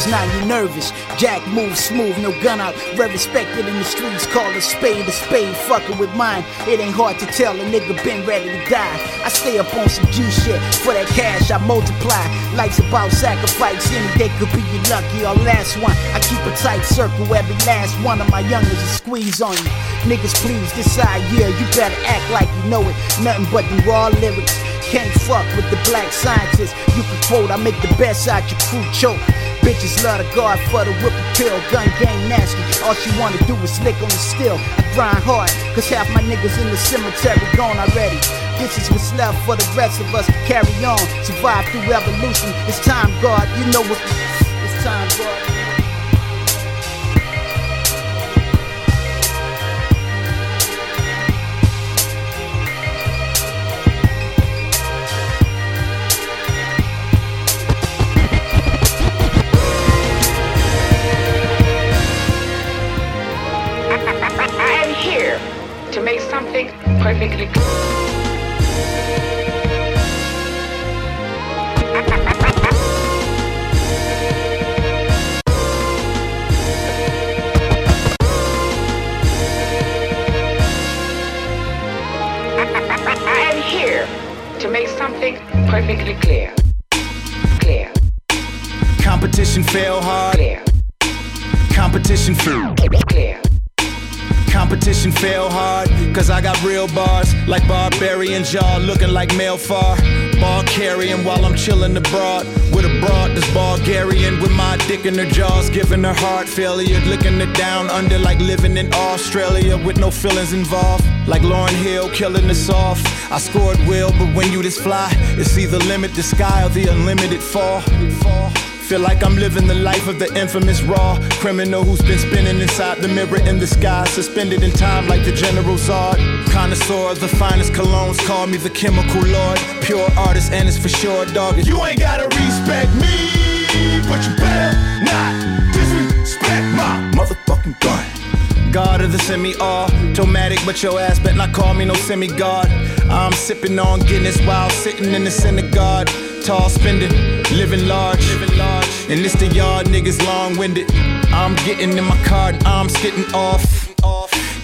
Cause now you're nervous. Jack moves smooth, no gun out. Very respected in the streets, call a spade a spade. Fucking with mine, it ain't hard to tell a nigga been ready to die. I stay up on some G shit. For that cash, I multiply. Life's about sacrifice. Any day could be your lucky or last one. I keep a tight circle. Every last one of my youngers is squeeze on you. Niggas, please decide, yeah, you better act like you know it. Nothing but the raw lyrics. Can't fuck with the black scientists. You can quote, I make the best out your crew choke. Bitches love the guard for the whip kill. Gun game nasty. All she wanna do is lick on the still. I grind hard, cause half my niggas in the cemetery gone already. This is what's left for the rest of us carry on. Survive through evolution. It's time, God. You know what? To make something perfectly clear. I am here to make something perfectly clear. Clear. Competition fail hard. Clear. Competition fail. Clear. Competition fail hard, cause I got real bars like barbarian jaw looking like male far. Ball carrying while I'm chilling abroad with a broad that's Bulgarian with my dick in her jaws, giving her heart failure, licking it down under like living in Australia with no feelings involved. Like Lauryn Hill killing us off. I scored will, but when you this fly, it's either limit the sky or the unlimited fall. Feel like I'm living the life of the infamous raw criminal who's been spinning inside the mirror in the sky, suspended in time like the General Zod. Connoisseur of the finest colognes, call me the chemical lord. Pure artist, and it's for sure, dog. You ain't gotta respect me, but you better not disrespect my motherfucking gun. God of the semi-automatic, but your ass bet not call me no semi-god. I'm sipping on Guinness while sitting in the synagogue. Tall spending, living large, living large. And this the yard niggas long-winded. I'm getting in my car and I'm skitting off.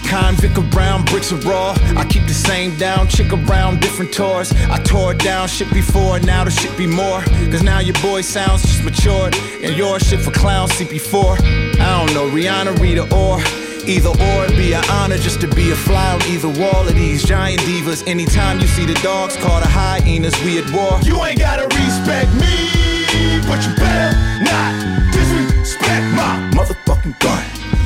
Convict around, bricks are raw. I keep the same down, chick around, different tours. I tore it down shit before, now the shit be more. Cause now your boy sounds just matured. And your shit for clowns, CP4. I don't know, Rihanna, Rita, or. Either or, it'd be an honor just to be a fly on either wall of these giant divas. Anytime you see the dogs, call the hyenas, we at war. You ain't gotta respect me, but you better not disrespect my motherfucking gun.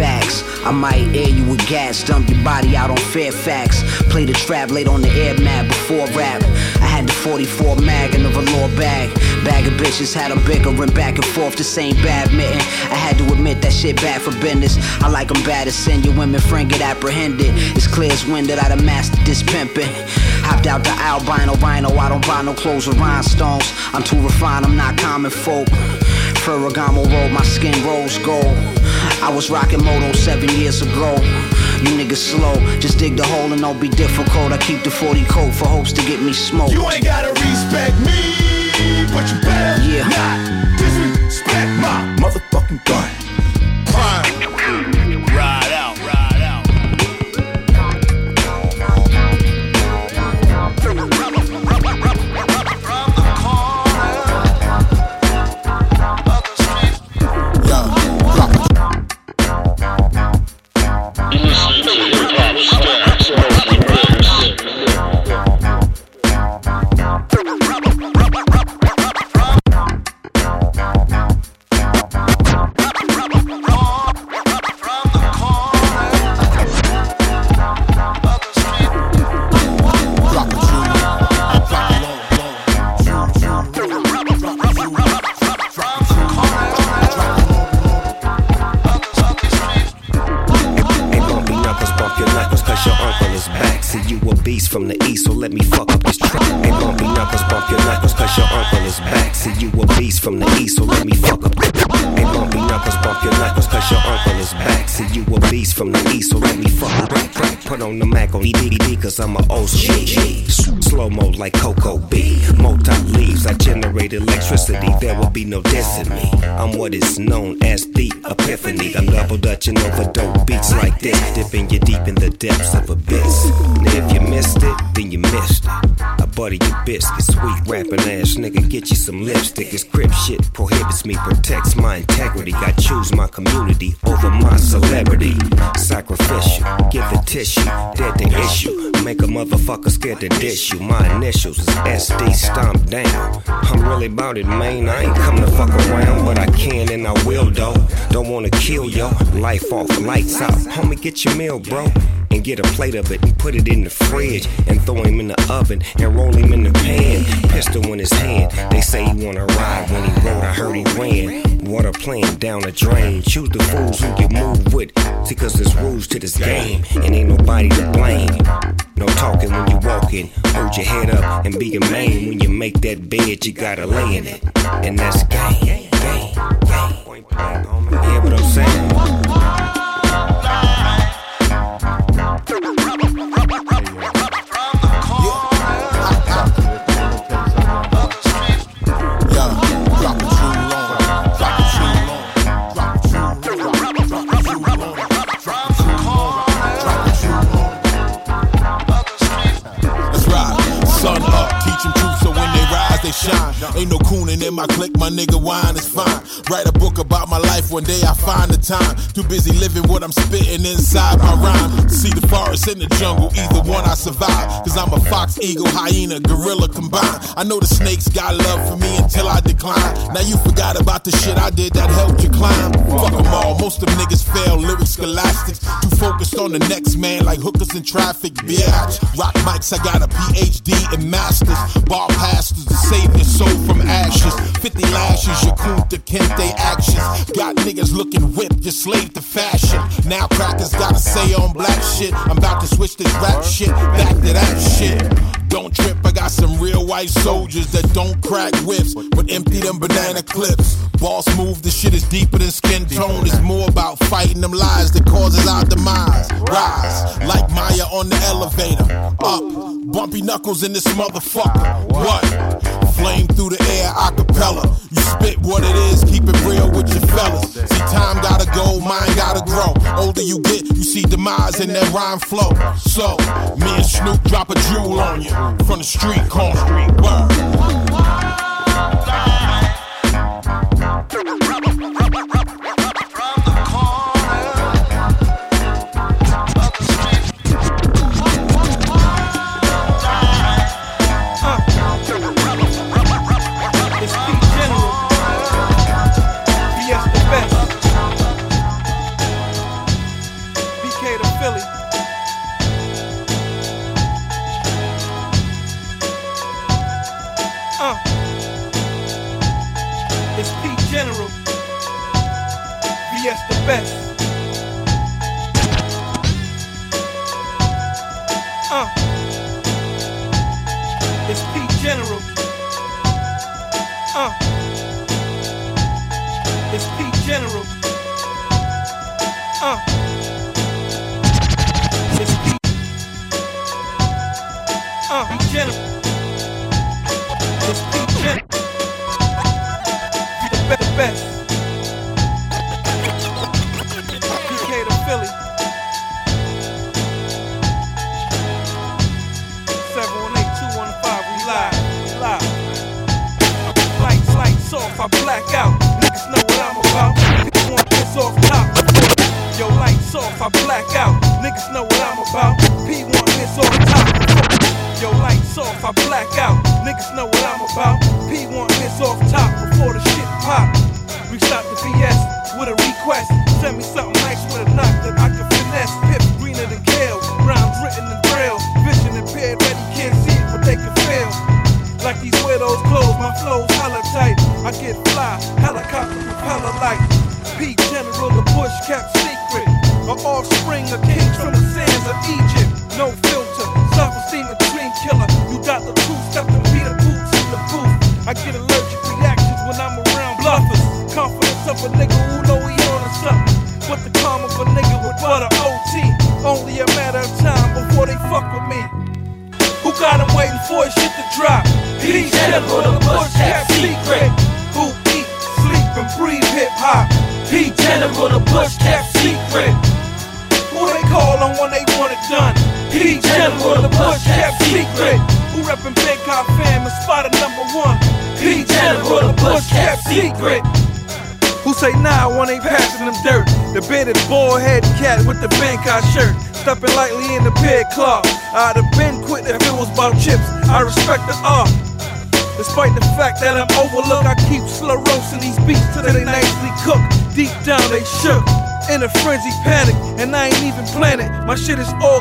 Facts. I might air you with gas, dump your body out on Fairfax. Play the trap late on the air mat before rap. I had the 44 mag in the velour bag. Bag of bitches had them bickering back and forth, the same badminton. I had to admit that shit bad for business. I like them bad as sin, your women friend get apprehended. It's clear as wind that I done mastered this pimping. Hopped out the albino rhino, I don't buy no clothes with rhinestones. I'm too refined, I'm not common folk. Ferragamo road, my skin rose gold. I was rocking Moto seven years ago. You niggas slow, just dig the hole and don't be difficult. I keep the 40 coat for hopes to get me smoked. You ain't gotta respect me, but you better Yeah. not disrespect my motherfucking gun. On the On EDD, cause I'm a OG. Slow mo like Coco B. Multi leaves, I generate electricity, there will be no dissing me. I'm what is known as the epiphany. I'm double dutching over dope beats like this, dipping you deep in the depths of abyss. Now if you missed it, then you missed it. I butter your biscuit, sweet rapping ass nigga, get you some lipstick. It's crip shit prohibits me, protects my integrity. I choose my community over my celebrity. Sacrificial, give the tissue, dead the issue. Make a motherfucker scared to dish you. My initials is SD stomp down. I'm really about it, man. I ain't come to fuck around, but I can and I will, though. Don't wanna kill yo. Life off, lights out. Homie, get your meal, bro. And get a plate of it and put it in the fridge and throw him in the oven and roll him in the pan. Pistol in his hand. They say he wanna ride when he rode. I heard he ran. Water playing down the drain. Choose the fools who you move with. See, cause there's rules to this game and ain't nobody to blame. No talking when you walking. Hold your head up and be a man. When you make that bed, you gotta lay in it. And that's game. Game. Game. Hear what I'm saying? Let's they shine. Ain't no cooning in my clique, my nigga wine is fine. Write a book about my life, one day I find the time. Too busy living what I'm spitting inside my rhyme. See the forest in the jungle, either one I survive. Cause I'm a fox, eagle, hyena, gorilla combined. I know the snakes got love for me until I decline. Now you forgot about the shit I did that helped you climb. Fuck 'em all, most of them niggas fail, lyric scholastics. Too focused on the next man like hookers in traffic, bitch. Rock mics, I got a PhD in masters. Bar pastors to save your soul from ashes. 50 lashes, your Kunta Kinte actions. Got niggas looking whipped, just slave to fashion. Now crackers gotta say on black shit. I'm about to switch this rap shit back to that shit. Don't trip, I got some real white soldiers that don't crack whips, but empty them banana clips. Boss move, the shit is deeper than skin tone. It's more about fighting them lies that causes our demise. Rise, like Maya on the elevator. Up, bumpy knuckles in this motherfucker. What? Flame through the air, acapella. You spit what it is, keep it real with your fellas. See, time gotta go, mind gotta grow. Older you get, you see demise in that rhyme flow. So, me and Snoop drop a jewel on you from the street corner. Word.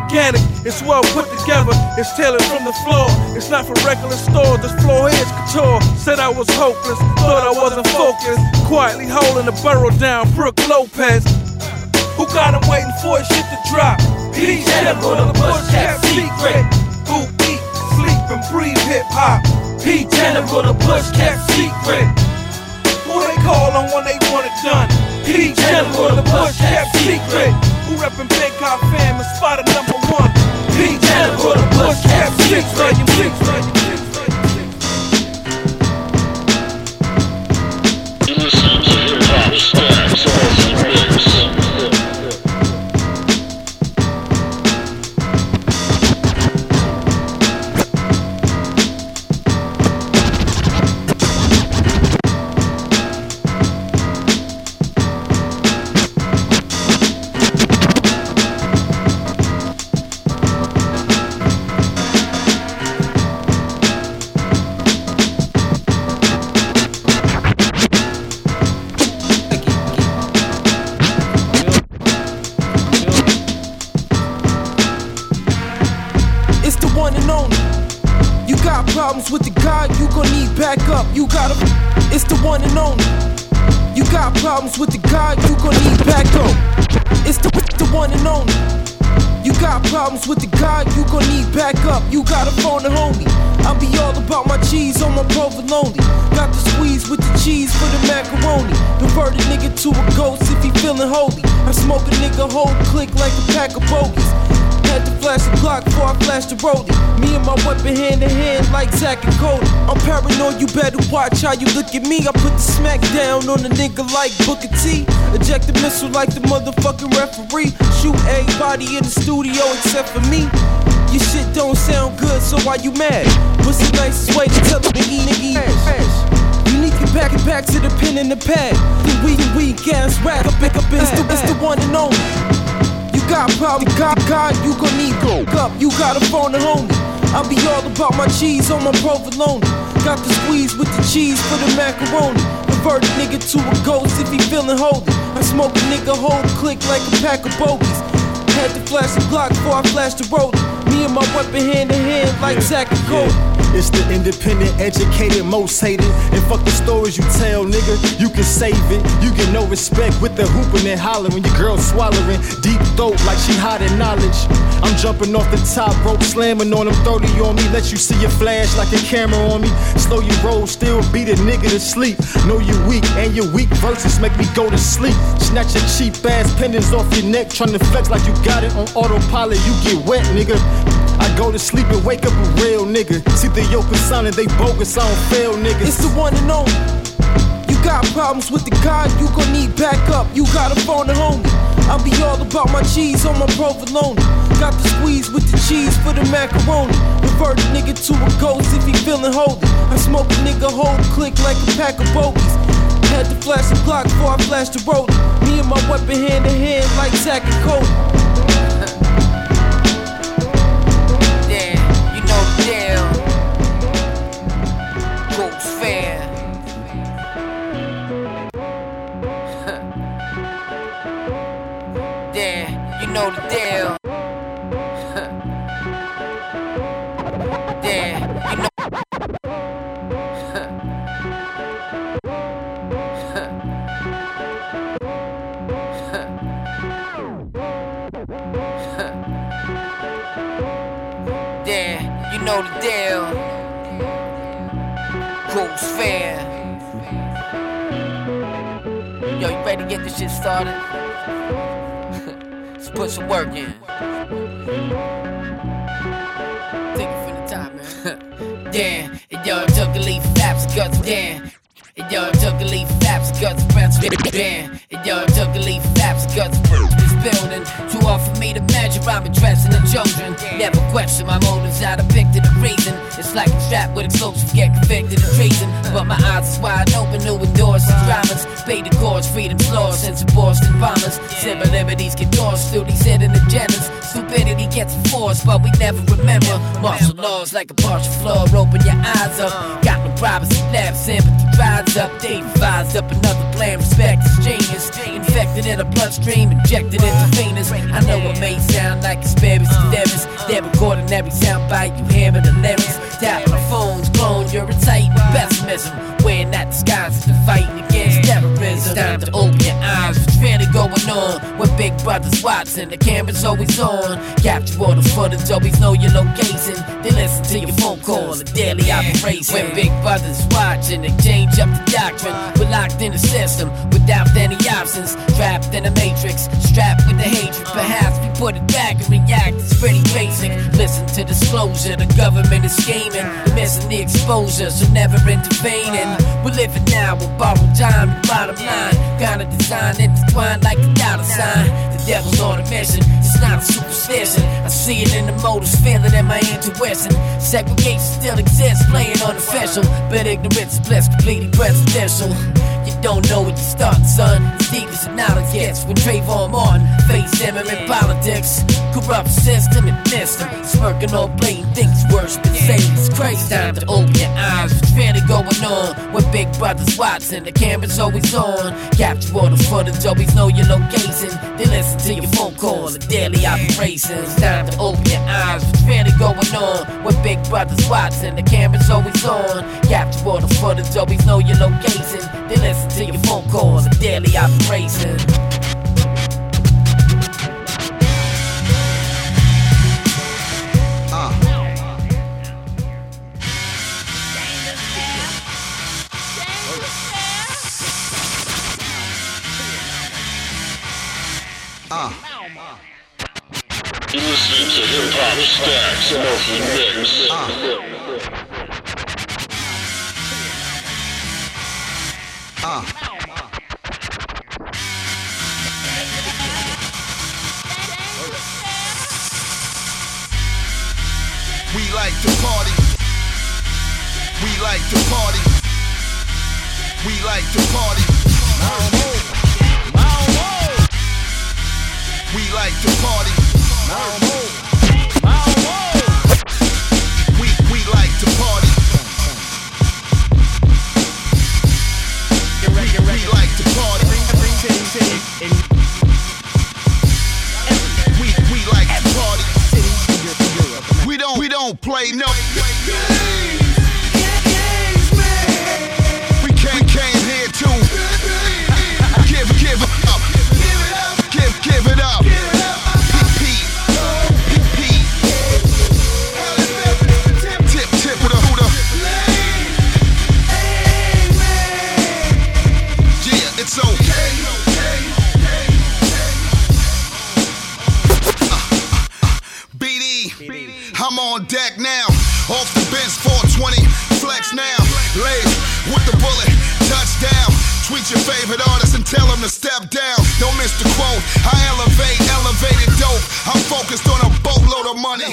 Organic, it's well put together, it's tailored from the floor. It's not for regular stores, this floor is couture. Said I was hopeless, thought I wasn't focused. Quietly holding the borough down, Brook Lopez. Who got him waiting for his shit to drop? P General, the bush cap secret. Who eat, sleep, and breathe hip hop? P General, the bush cap secret. Who they call on when they want it done? P General, the bush cap secret. Who reppin' Bangkok fam and spotted number one? P General, the bush cap secret. Listen to hip hop stacks off mix. And Cody. I'm paranoid, you better watch how you look at me. I put the smack down on a nigga like Booker T. Eject the missile like the motherfucking referee. Shoot everybody in the studio except for me. Your shit don't sound good, so why you mad? What's the nicest way to tell a nigga nigga ass? You need to get back and back to the pen and the pad. The weak weak ass rap, up, up, up, it's the, it's the one and only. You got problem, God, God, you gon' need go up. You gotta phone the homie. I be all about my cheese on my provolone. Got the squeeze with the cheese for the macaroni. Convert a nigga to a ghost if he feeling holy. I smoke a nigga whole click like a pack of bogies. Had to flash the Glock before I flashed the rollie. Me and my weapon hand in hand like Zack and Cody. It's the independent, educated, most hated. And fuck the stories you tell, nigga. You can save it. You get no respect with the hooping and hollering your girl swallowing deep throat like she hot in knowledge. I'm jumping off the top rope, slamming on them 30 on me. Let you see your flash like a camera on me. Slow your roll, still beat a nigga to sleep. Know you weak and your weak verses make me go to sleep. Snatch your cheap ass pendants off your neck, trying to flex like you got it on autopilot. You get wet, nigga. I go to sleep and wake up a real nigga. See the yoke is and they bogus, I don't fail niggas. It's the one and only. You got problems with the God, you gon' need backup. You gotta phone the homie. I'll be all about my cheese on my provolone. Got the squeeze with the cheese for the macaroni. Revert a nigga to a ghost if he feeling holy. I smoke a nigga whole click like a pack of bogies. Had to flash the clock before I flashed the road. Me and my weapon hand in hand like Zach and Cody. Fan. Yo, you ready to get this shit started? Let's put some work in. Take it from the top, man. Damn, and yo, took a leaf, flaps, guts, damn. And yo, took a leaf, flaps, guts, breaths, damn. And yo, took a leaf, flaps, guts, this building. Too hard for me to measure, I'm addressing the children. Never question my motives, I depicted the reason. It's like a trap where with explosives, get convicted of treason. But my eyes is wide open, new endorse the dramas. Pay the course, freedom's lost since the Boston bombers. Civil liberties get lost through these hidden agendas. Stupidity gets enforced, but we never remember. Martial laws like a partial floor, open your eyes up. Got no privacy left, sympathy dries up. They revised up another plan, respect is genius. Infected in a bloodstream, injected into Venus. I know it may sound like conspiracy theories. They're recording every soundbite, you hammer the lyrics. Tapping the phones, clone, you're a tight pessimism. Wearing that disguise to fighting against terrorism. Time to open your eyes, really going on? When Big Brother's watching, the camera's always on. Capture all the footage, always know your location. They listen to your phone call, a daily operation. When Big Brother's watching, they change up the doctrine. We're locked in the system without any options. Trapped in a matrix, strapped with the hatred. Perhaps we put it back and react, it's pretty basic. Listen to disclosure, the government is scheming. Missing the exposure, so never intervening. We're living now with borrowed time, the bottom line. Got a design intertwined like a dollar sign. The devil's on a mission, it's not a superstition. I see it in the motives, feeling in my intuition. Segregation still exists, playing unofficial. But ignorance is bliss, completely presidential. Don't know what you start, son. As deep as the knowledge gets when Trayvon Martin faced him in politics. Corrupt system and him. Smirking on blatant things worse than saying it's crazy. Time to open your eyes. What's really going on? When Big Brother's watching, the camera's always on. Capture all the footage, always know your location. They listen to your phone call, the daily operations. Time to open your eyes. What's really going on? When Big Brother's watching, the camera's always on. Capture all the footage, always know your location. They listen to your phone calls the daily operations. Uh. You listen to Hip Hop Stacks Smoky Mix. Uh. Uh. We like to party. We like to party. We like to party. We like to party. We we like to party. We we like to party. We don't we don't play no. Your favorite artist and tell them to step down. Don't miss the quote. I elevate, elevated dope. I'm focused on a boatload of money.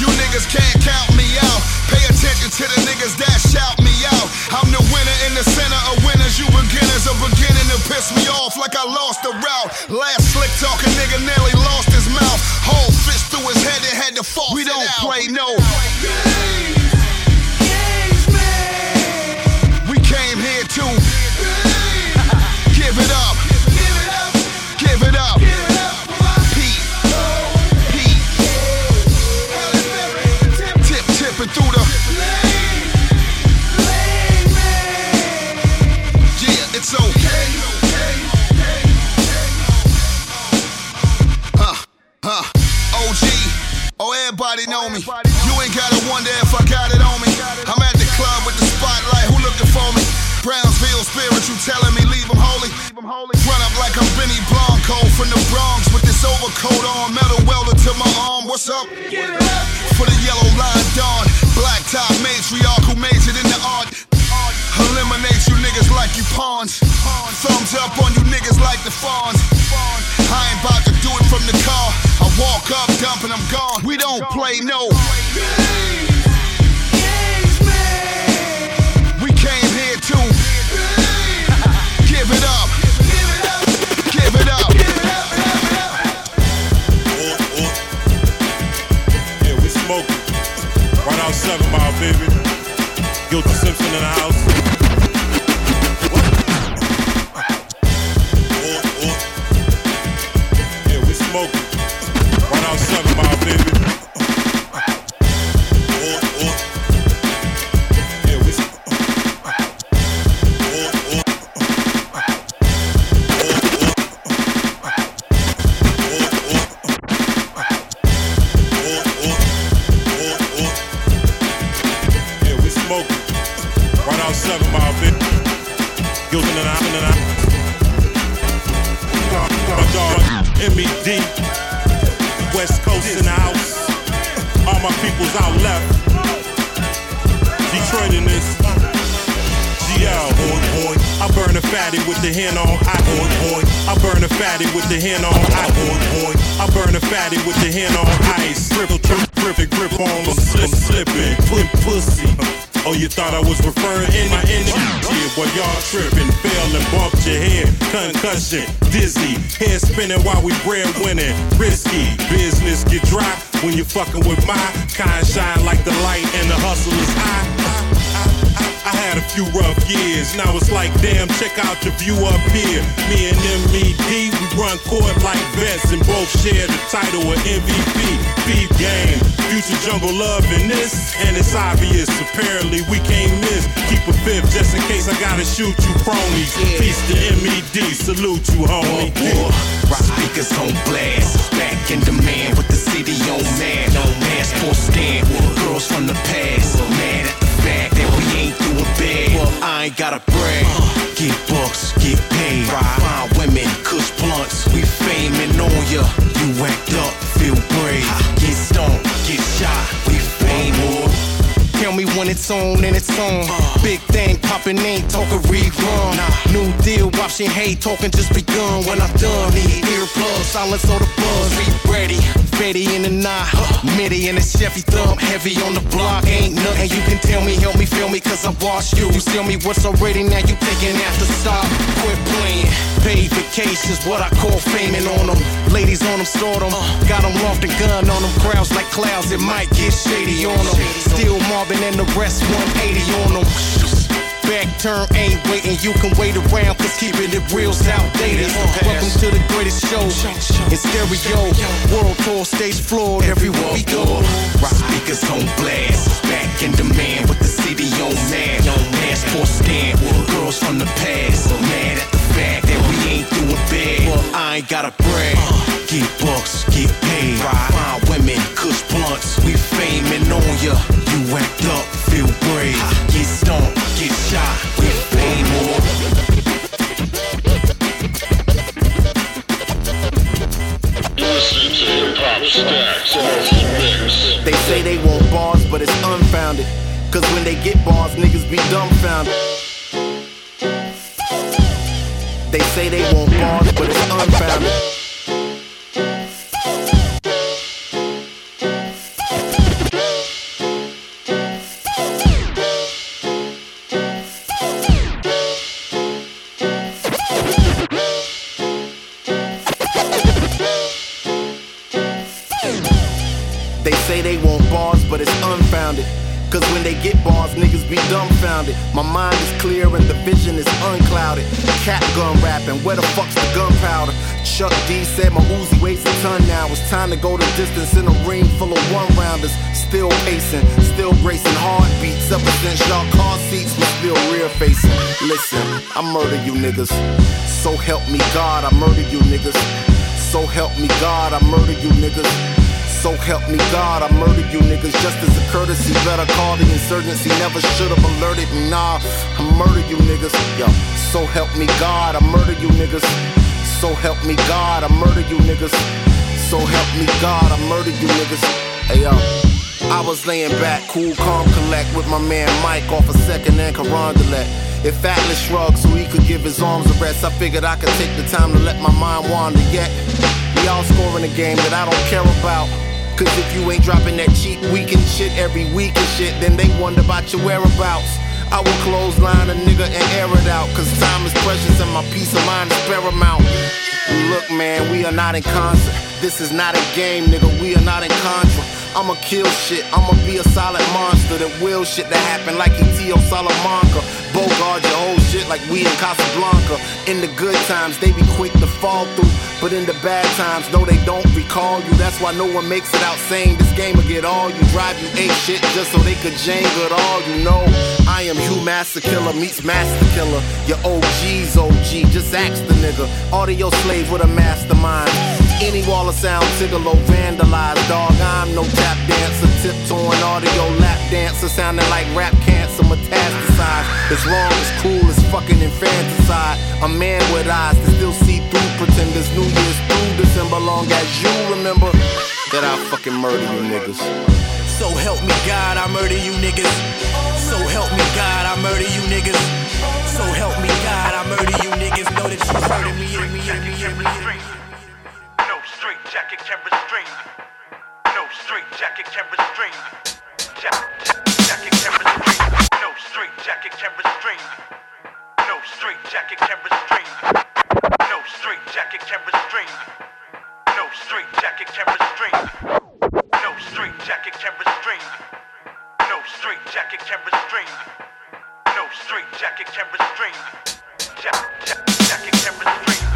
You niggas can't count me out. Pay attention to the niggas that shout me out. I'm the winner in the center of winners. You beginners are beginning to piss me off like I lost the route. Last slick talking nigga nearly lost his mouth. Whole fist through his head and had to fall. We don't play no. Shoot you cronies. Peace to MED, salute you, homie. Rock speakers on blast, back in demand with the city on man. No passport scan, girls from the past. Mad at the fact that we ain't doing bad. I ain't gotta brag. And it's on. Big thing poppin', ain't talking rerun. New deal, watching hate, talking just begun. When I'm done, need earplugs, silence all the buzz. Be ready, Fetty in the knot, Mitty in the Chevy thumb, heavy on the block. Ain't nothing you can tell me, help me, feel me, cause I watched you. You tell me what's already, now you taking after stop. Quit playing. Paid vacations, what I call faming on them. Ladies on them, stored them. Got them loft and gun on them. Crowds like clouds, it might get shady on them. Still Marvin and the rest 180 on them. Back turn ain't waiting, you can wait around, cause keeping it real's outdated. Welcome to the greatest show in stereo. World tour, stage floor, everywhere we go. Rock speakers on blast, back in demand with the city on man. Passport scan, girls from the past. Mad at I ain't gotta brag. Uh, get bucks, get paid. Fine women, kush blunts. We faming on ya. You act up, feel brave. Get stoned, get shot. We fame more. Listen to hip hop stacks mix. They say they want bars, but it's unfounded. Cause when they get bars, niggas be dumbfounded. They say they want bars, but it's unfounded. Chuck D said my Uzi weighs a ton now. It's time to go the distance in a ring full of one rounders. Still pacing, still bracing heartbeats. Ever since y'all car seats was still rear facing. Listen, I murder you niggas. So help me God, I murder you niggas. So help me God, I murder you niggas. So help me God, I murdered you niggas just as a courtesy. Better call the insurgency, never should've alerted me. Nah, I murdered you niggas. Yo, so help me God, I murdered you niggas. So help me God, I murdered you niggas. So help me God, I murdered you niggas. Hey yo. I was laying back, cool, calm, collect with my man Mike off a second and Carondelet. If Atlas shrugged so he could give his arms a rest, I figured I could take the time to let my mind wander. Yet, we all scoring a game that I don't care about. Cause if you ain't dropping that cheap weekend shit every week and shit, then they wonder about your whereabouts. I will clothesline a nigga and air it out. Cause time is precious and my peace of mind is paramount. Look, man, we are not in concert. This is not a game, nigga. We are not in Contra. I'ma kill shit. I'ma be a solid monster that will shit that happen like E.T.O. Salamanca. Bogard your whole shit like we in Casablanca. In the good times, they be quick to fall through. But in the bad times, no, they don't recall you. That's why no one makes it out saying this game will get all you. Drive you ape shit just so they could jang good all you know. I am Hugh Master Killer meets Master Killer. Your OG's OG, just ask the nigga. Audio slave with a mastermind. Any wall of sound, Tigolo vandalized. Dog, I'm no tap dancer. Tiptoeing audio lap dancer. Sounding like rap cancer metastasize. It's wrong, it's cool, it's fucking infanticide. A man with eyes to still see through pretenders. New Year's through December, long as you remember that I fucking murder you niggas. So help me God, I murder you niggas. So help me God, I murder you niggas. So help me God, I murder you niggas. Know that you murder me, me, me, me, me. No straight jacket can restrain. No straight jacket can restrain me. Ja- ja- jacket can restrain straight jacket can restrain me. No straight jacket can restrain me. No straight jacket can restrain me. No straight jacket can restrain me. No straight jacket can restrain me. No straight jacket can restrain me. No straight jacket can restrain ja- jacket can restrain me.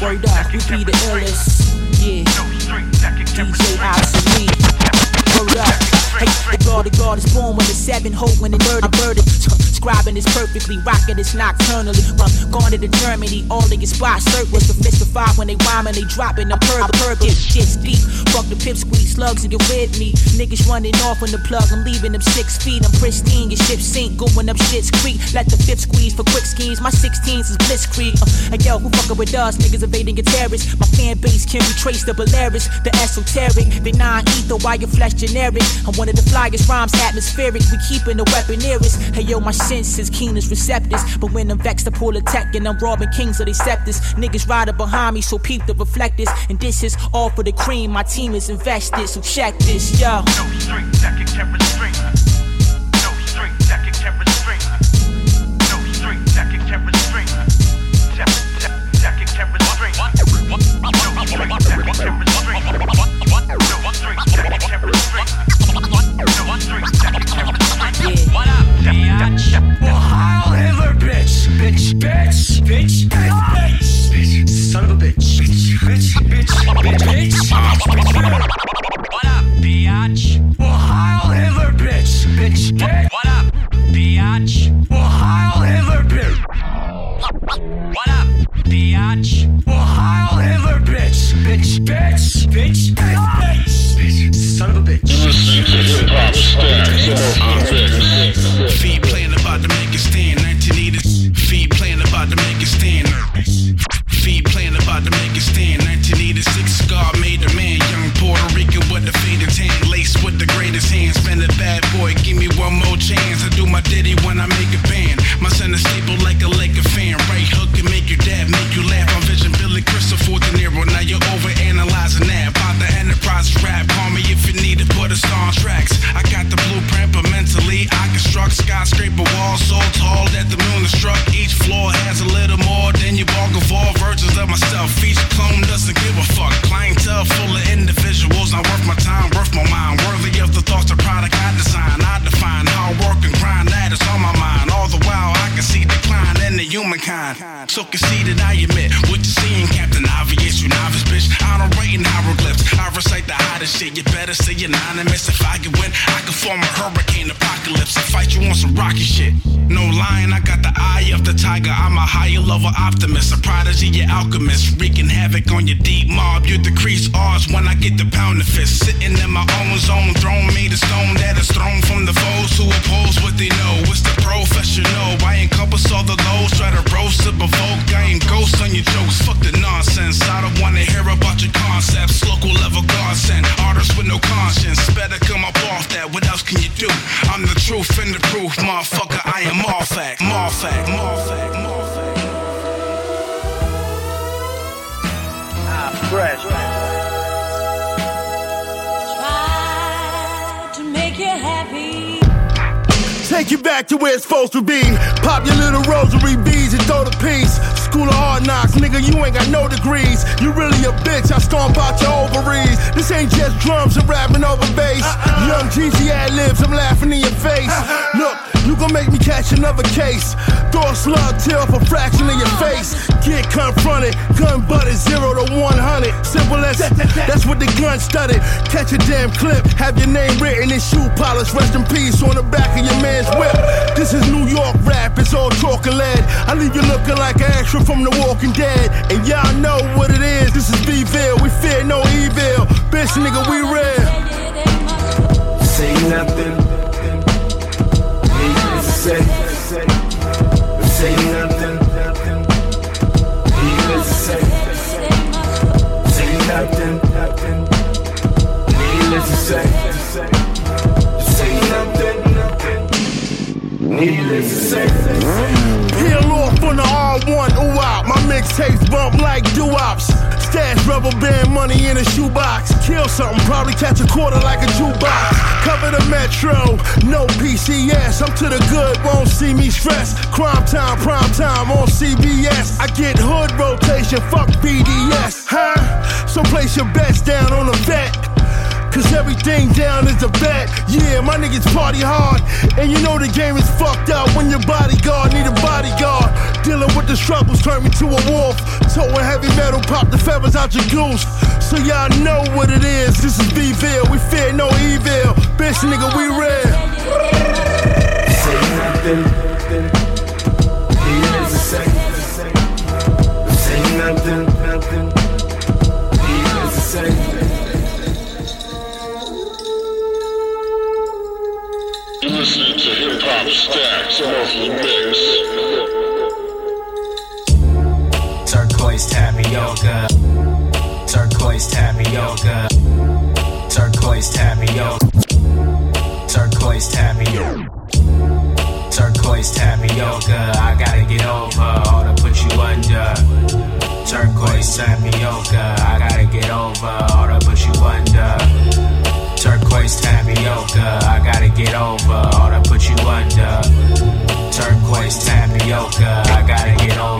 Word up, we be the illest. Yeah. DJ Ops and me. Word up. Hey, the God, the God is born when the seven hope when the nerd I murdered. Scribing this perfectly, rocking this nocturnally. From gone to the Germany, all of your spots circles to mystify when they rhyme and they dropping. I'm purr, get shit's deep. Fuck the pip squeeze, slugs and get with me. Niggas running off on the plug, I'm leaving them six feet. I'm pristine, your ship sink, going up shit's creek. Let the fifth squeeze for quick schemes. My 16s is blitzkrieg. Uh, and yo, who fucking with us? Niggas evading your terrorists. My fan base can retrace the Polaris, the esoteric, the non-ether, why your flesh generic. I'm one of the flyest rhymes, atmospheric. We keeping the weapon nearest. Hey yo, my senses keen as receptors. But when I'm vexed, I pull a tech and I'm robbing kings of they scepters. Niggas riding behind me, so peep the reflectors. And this is all for the cream. My team is invested, so check this, yo. No ain't just drums and rapping over bass. Young GG ad libs, I'm laughing in your face. Look, you gon' make me catch another case. Throw a slug tail for fraction of your face. Get confronted, gun butted, zero to 100. Simple as that's what the gun studded. Catch a damn clip, have your name written in shoe polish. Rest in peace on the back of your man's whip. This is New York rap, it's all chalk and lead. I leave you looking like an extra from The Walking Dead. And y'all know what it is. This is B-Ville, we fear no evil. Bitch, nigga, we real. Say nothing. Needless to say. Say nothing. To say. Say nothing. Needless to say. Say nothing. Needless to say. Peel off on the R1, ooh out. My mixtapes bump like doo-ops. Stash rubber band money in a shoebox. Kill something, probably catch a quarter like a jukebox. Cover the metro, no PCS. I'm to the good, won't see me stressed. Crime time, prime time on CBS. I get hood rotation, fuck BDS. Huh? So place your bets down on the vet. Cause everything down is a bet. Yeah, my niggas party hard. And you know the game is fucked up when your bodyguard need a bodyguard. Dealing with the struggles turn me to a wolf. Towing heavy metal, pop the feathers out your goose. So y'all know what it is. This is B-Ville, we fear no evil. Bitch, nigga, we real. Say nothing. Needless to say. Nothing. Needless to say. You're Hop the mix. Turquoise tapioca. Turquoise tapioca. Turquoise tapioca. Turquoise tapioca. Turquoise tapioca. I gotta get over or to put you under. Turquoise tapioca. I gotta get over or to put you under. Turquoise tapioca. I gotta get over or to put you under. Turquoise tapioca. I gotta get over.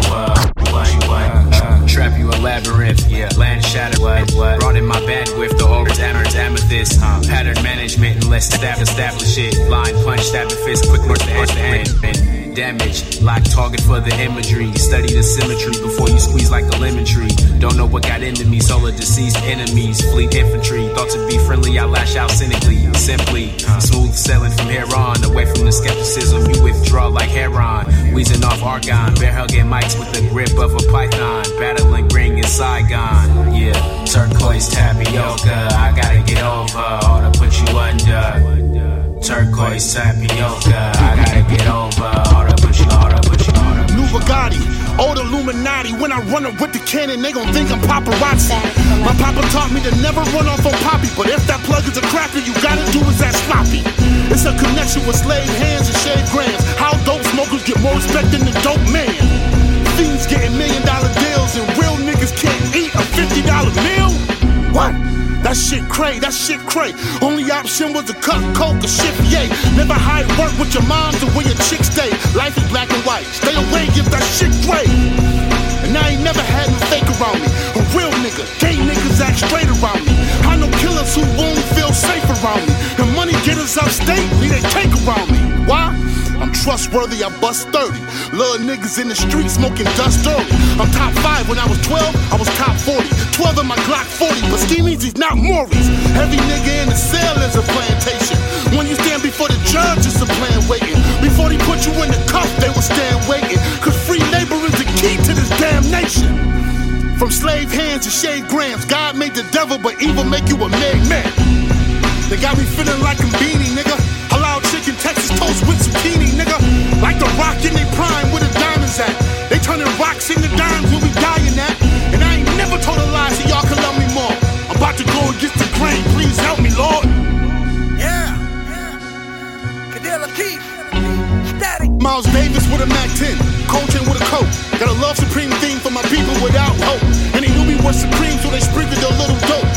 Trap you a labyrinth, yeah. Land shattered, what, what? Brought in my bandwidth, the aura's amethyst, amethyst. Uh, pattern management, and let's stab, establish it. Line punch, stabbing fist, quick edge, the end. Damage, lock target for the imagery. Study the symmetry before you squeeze like a lemon tree. Don't know what got into me, solar deceased enemies. Fleet infantry, thought to be friendly, I lash out cynically. Simply, smooth sailing from here on. Away from the skepticism, you withdraw like heron. Wheezing off argon, bear hugging mics with the grip of a python. Battling ring in Saigon. Yeah, turquoise tapioca. I gotta get over or to put you under. Turquoise tapioca. I gotta get over or to put you, or to put you, or to New Bugatti, old Illuminati. When I run up with the cannon, they gon' think I'm paparazzi. My papa taught me to never run off on Poppy. But if that plug is a cracker, you gotta do is that sloppy. It's a connection with slave hands and shaved grams. How dope smokers get more respect than the dope man. Fiends getting million dollar deals and real niggas can't eat a $50 meal? What? That shit cray, that shit cray. Only option was to cut coke or shift yay. Never hide work with your moms or where your chicks stay. Life is black and white. Stay away if that shit gray. And I ain't never had no fake around me. A real nigga, gay niggas act straight around me. I know killers who won't feel safe around me. The money getters upstate, need they take around me. Why? I'm trustworthy, I bust 30. Little niggas in the street smoking dust early. I'm top five when I was 12, I was top 40. 12 in my Glock 40, but Schemings, he's not Maurice. Heavy nigga in the cell is a plantation. When you stand before the judge, it's a plan waiting. Before they put you in the cuff, they will stand waiting. Cause free labor is the key to this damn nation. From slave hands to shade grams, God made the devil, but evil make you a made man. They got me feeling like a beanie, nigga. Chicken, toast with zucchini, nigga. Like the rock in they prime where the diamonds at. They turning rocks into dimes when we dying at. And I ain't never told a lie so y'all can love me more. I'm about to go against the grain, please help me, Lord. Yeah, Cadilla Keith, static. Miles Davis with a Mac 10, Coltrane with a coat. Got a love supreme theme for my people without hope. And they knew we were supreme, so they sprinkled a little dope.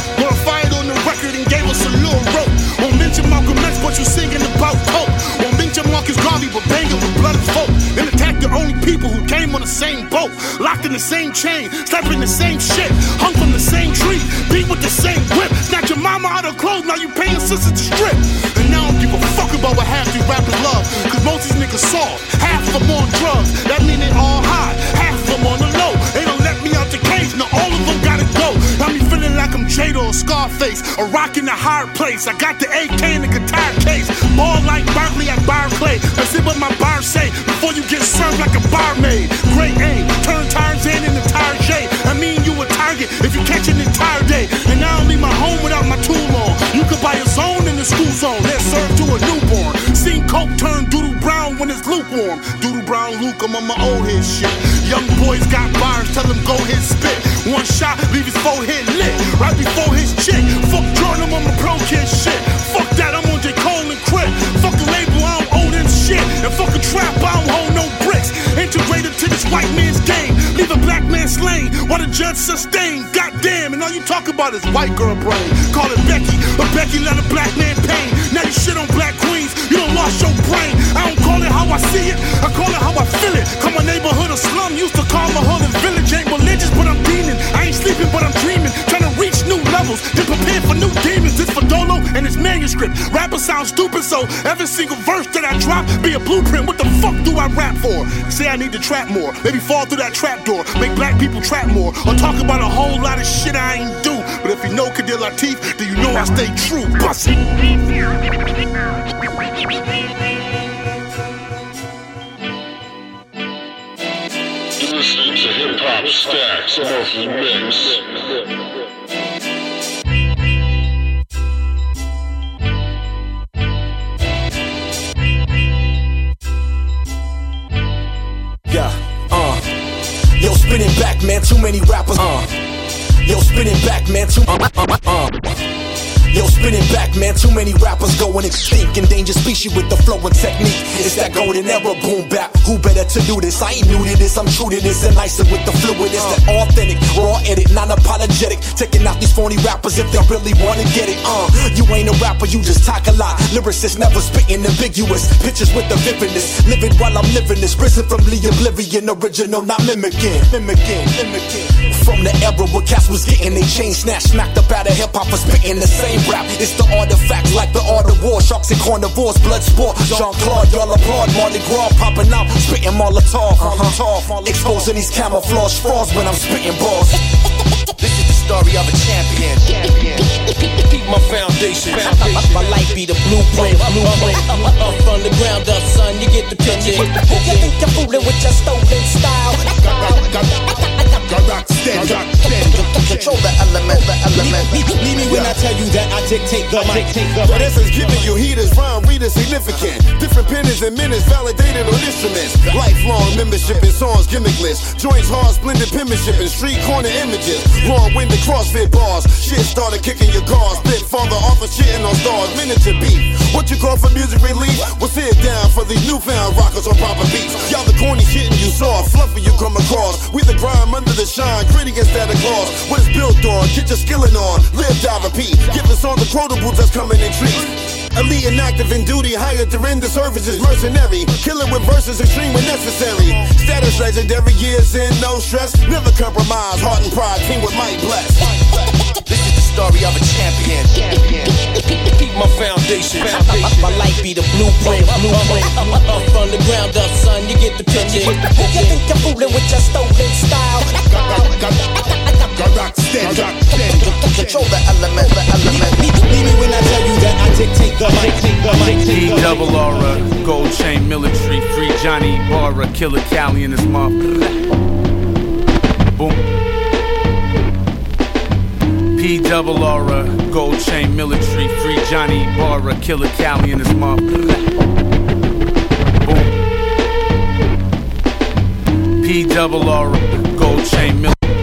But banging with blood and folk. And attack the only people who came on the same boat. Locked in the same chain, slapping the same shit. Hung from the same tree, beat with the same whip. Snatch your mama out of clothes, now you paying sisters to strip. And now I don't give a fuck about what half these rappers love. Cause most these niggas soft, half of them on drugs. That mean they all Jada or Scarface, or rocking the hard place. I got the AK in the guitar case. Ball like Barkley at Bar Clay. Let's what my bar say before you get served like a barmaid. Great aim, turn tires in in the tire J. I mean you a target if you catch an entire day. And I don't leave my home without my tool on. You could buy a zone in the school zone. Let's serve to a newborn. Seen Coke turn doodle brown when it's lukewarm. Doodle brown Luke, I'm on my old head shit. Young boys got bars, tell them go hit spit. One shot, leave his forehead lit. Right before his chick. Fuck Jordan, I'm on my pro kid shit. Fuck that, I'm on J. Cole and Crip. Fuck a label, I don't owe them shit. And fuck a trap, I don't hold no bricks. Integrated to this white man's game. Leave a black man slain while the judge sustain. Goddamn, and all you talk about is white girl brain. Call it Becky, but Becky let a black man pain. Now you shit on black you don't lost your brain. I don't call it how I see it, I call it how I feel it. Call my neighborhood a slum, used to call my hood a village. Ain't religious, but I'm demon. I ain't sleeping, but I'm dreaming. Trying to reach levels, then prepare for new demons. This for Dolo and his manuscript. Rappers sound stupid, so every single verse that I drop be a blueprint. What the fuck do I rap for? Say I need to trap more, maybe fall through that trap door, make black people trap more, or talk about a whole lot of shit I ain't do. But if you know Kadir Latif, then you know I stay true. Bust. Listening to Hip Hop Stacks Monthly Mix. Spinning back, man, too many rappers, uh. Yo, spinning back, man, too, uh, uh, uh. Yo, spinning back, man, too many rappers going extinct. Endangered species with the flow and technique. It's that golden era boom bap. Who better to do this? I ain't new to this, I'm true to this. And nicer with the fluid. It's that authentic, raw edit, non apologetic. Taking out these phony rappers if they really wanna get it. Uh, you ain't a rapper, you just talk a lot. Lyricists never spitting ambiguous. Pictures with the vividness. Living while I'm living this. Risen from the oblivion, original, not mimicking. Mimicking, mimicking. From the era where cats was getting they chain snatched, smacked up out of hip hop for spitting the same rap. It's the artifacts like the art of war. Sharks and carnivores, blood sport. Jean Claude, y'all applaud. Mardi Gras popping out, spitting Molotov. Uh-huh. Exposing these camouflage frauds when I'm spitting balls. This is the story of a champion. Keep my foundation. My life be the blueprint. Blueprint. Up from the ground up, son. You get the picture. You think you're fooling with your stolen style? Rock steady. Control the element, the element. Leave me when I tell you that I dictate the mic. But essence giving you heat is rhyme read readers significant. Different pennies and minutes validated on instruments. Lifelong membership in songs gimmickless. Joints hard, splendid penmanship and street corner images. Long-winded CrossFit bars. Shit started kicking your cars. Bit father off of shitting on stars. Miniature beef. What you call for music relief? We'll sit down for these newfound rockers on proper beats. Y'all the corny shitting you saw, fluffy you come across. We the grime under the shine, gritty of gloss. What it's built on, get your skilling on. Live, die, repeat. Give us all the quotables that's coming in treats. Elite and active in duty, hired to render services, mercenary. Killing with verses extreme when necessary. Status legendary, years in, no stress. Never compromise, heart and pride, team with might bless. Story of a champion. Keep my foundation. My, my life be the blueprint. Blueprint. Up from the ground up, son. You get the picture. You think you're fooling with your stolen style? Rock steady. Control the element, the element. Leave me when I tell you that I dictate the mic. Double aura, gold chain military, free Johnny Barra, killer Cali and his mom. Boom. P double aura, gold chain military, free Johnny Barra, killer Cali and his mom. Boom. P double aura, gold chain military.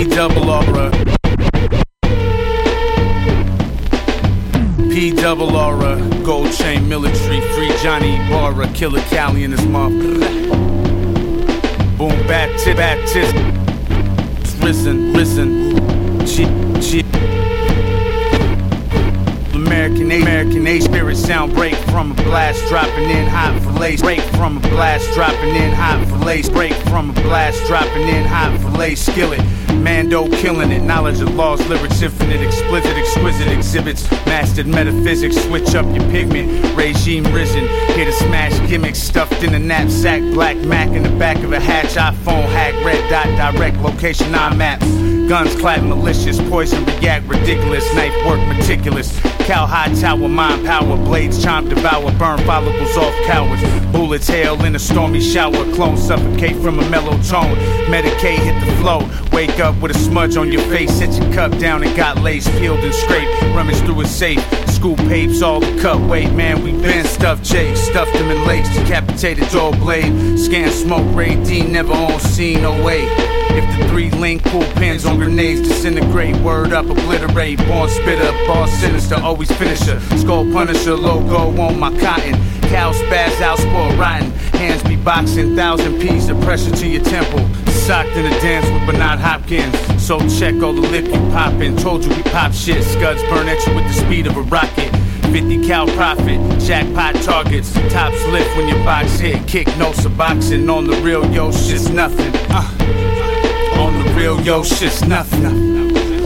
E double aura. P double aura, gold chain military, free Johnny Barra, killer Cali and his mom. Boom, baptist, baptist, risen, risen, cheap, cheap. American A, American A spirit sound break from a blast, dropping in hot lace. Break from a blast, dropping in hot lace. Break from a blast, dropping in hot lace. Skillet, Mando killing it. Knowledge of laws, lyrics infinite, explicit, exquisite exhibits. Mastered metaphysics, switch up your pigment. Regime risen, here to smash gimmicks stuffed in a knapsack. Black Mac in the back of a hatch. iPhone hack, red dot, direct location on maps. Guns clap malicious, poison react ridiculous, knife work meticulous. Cow high tower, mind power, blades chime, devour, burn follicles off cowards. Bullets hail in a stormy shower, clones suffocate from a mellow tone. Medicaid hit the flow, wake up with a smudge on your face, set your cup down and got lace peeled and scraped. Rummage through a safe, school papes, all the cut weight, man. We been stuffed Jake, stuffed them in lakes, decapitated door blade. Scan smoke, Ray D, never on scene, no way. If the three link pull pins on grenades, disintegrate, word up, obliterate, born spitter, boss sinister, always finisher, skull punisher, logo on my cotton. Cow spaz out, spoil rotten. Hands be boxing, thousand P's of pressure to your temple. Socked in a dance with Bernard Hopkins. So check all the lip you poppin'. Told you we pop shit. Scuds burn at you with the speed of a rocket. 50 cal profit, jackpot targets. Tops lift when your box hit. Kick no boxing on the real yo, shit's nothing. Uh. On the real yo, shit's nothing.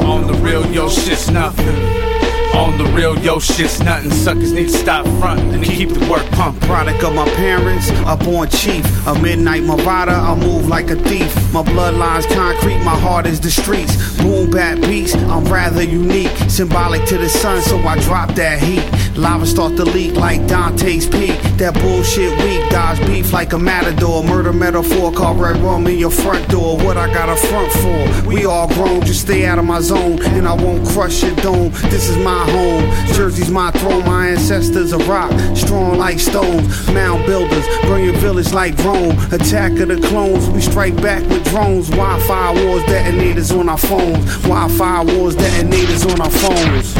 On the real yo, shit's nothing. On the real yo, shit's nothing. Suckers need to stop frontin' and keep the work pumping. Product of my parents, a born chief. A midnight Mavada, I move like a thief. My bloodline's concrete, my heart is the streets. Boom bap beats, I'm rather unique. Symbolic to the sun, so I drop that heat. Lava start to leak like Dante's Peak. That bullshit weak, dodge beef like a matador. Murder metaphor, call red rum in your front door. What I got a front for? We all grown, just stay out of my zone. And I won't crush your dome. This is my home. Jersey's my throne, my ancestors are rock. Strong like stones, mound builders. Burn your village like Rome. Attack of the clones, we strike back with drones. Wi Fi wars, detonators on our phones. Wi Fi wars, detonators on our phones.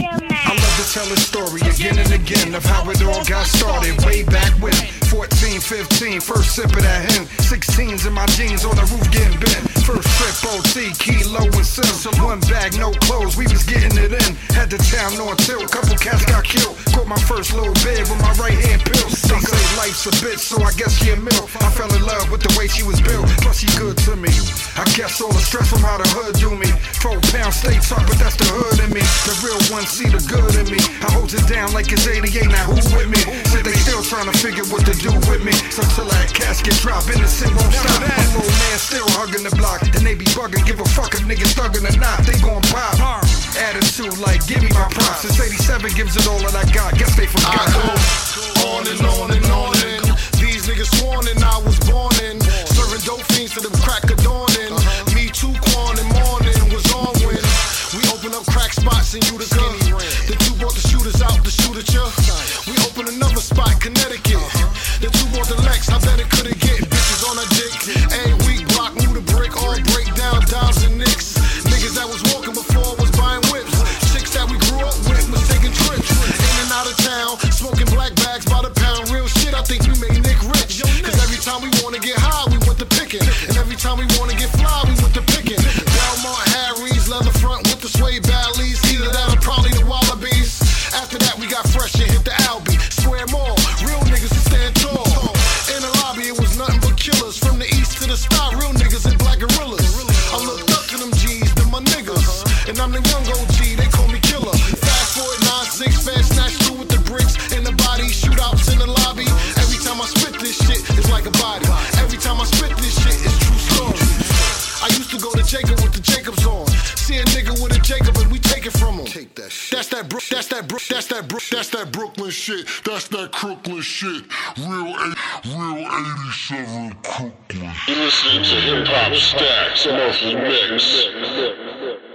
I love to tell a story again and again of how it all got started way back when. 14, 15, first sip of that hen. 16s in my jeans on the roof getting bent. First trip OT, kilo and sim. One bag, no clothes, we was getting it in. Had the town on tilt, couple cats got killed. Caught my first little bid with my right hand pill. They say life's a bitch, so I guess she a milk. I fell in love with the way she was built, plus she good to me. I guess all the stress from how the hood do me. Four pound stay talk, but that's the hood in me. The real one see the good in me. I hold it down like it's 88, now who with me? Said they still trying to figure what to do with me. So till that casket drop, innocent won't stop. My little man still hugging the block, and they be bugging. Give a fuck if niggas thugging or not. They gon' pop. Attitude like, give me my props. Since 87 gives it all that I got. Guess they forgot. I go On and on and on and these niggas sworn and I was born in serving dope fiends to the crack of dawning. Uh-huh. Me too, Quan and morning was on when we open up crack spots in Utica. The two brought the shooters out to shoot at ya. We open another spot, Connecticut. Uh-huh. That's that Brook, that's that Brook, that's that Brooklyn shit. That's that Crooklyn shit. Real, real 87 Crooklyn. You listening to Hip Hop Stacks Monthly Mix.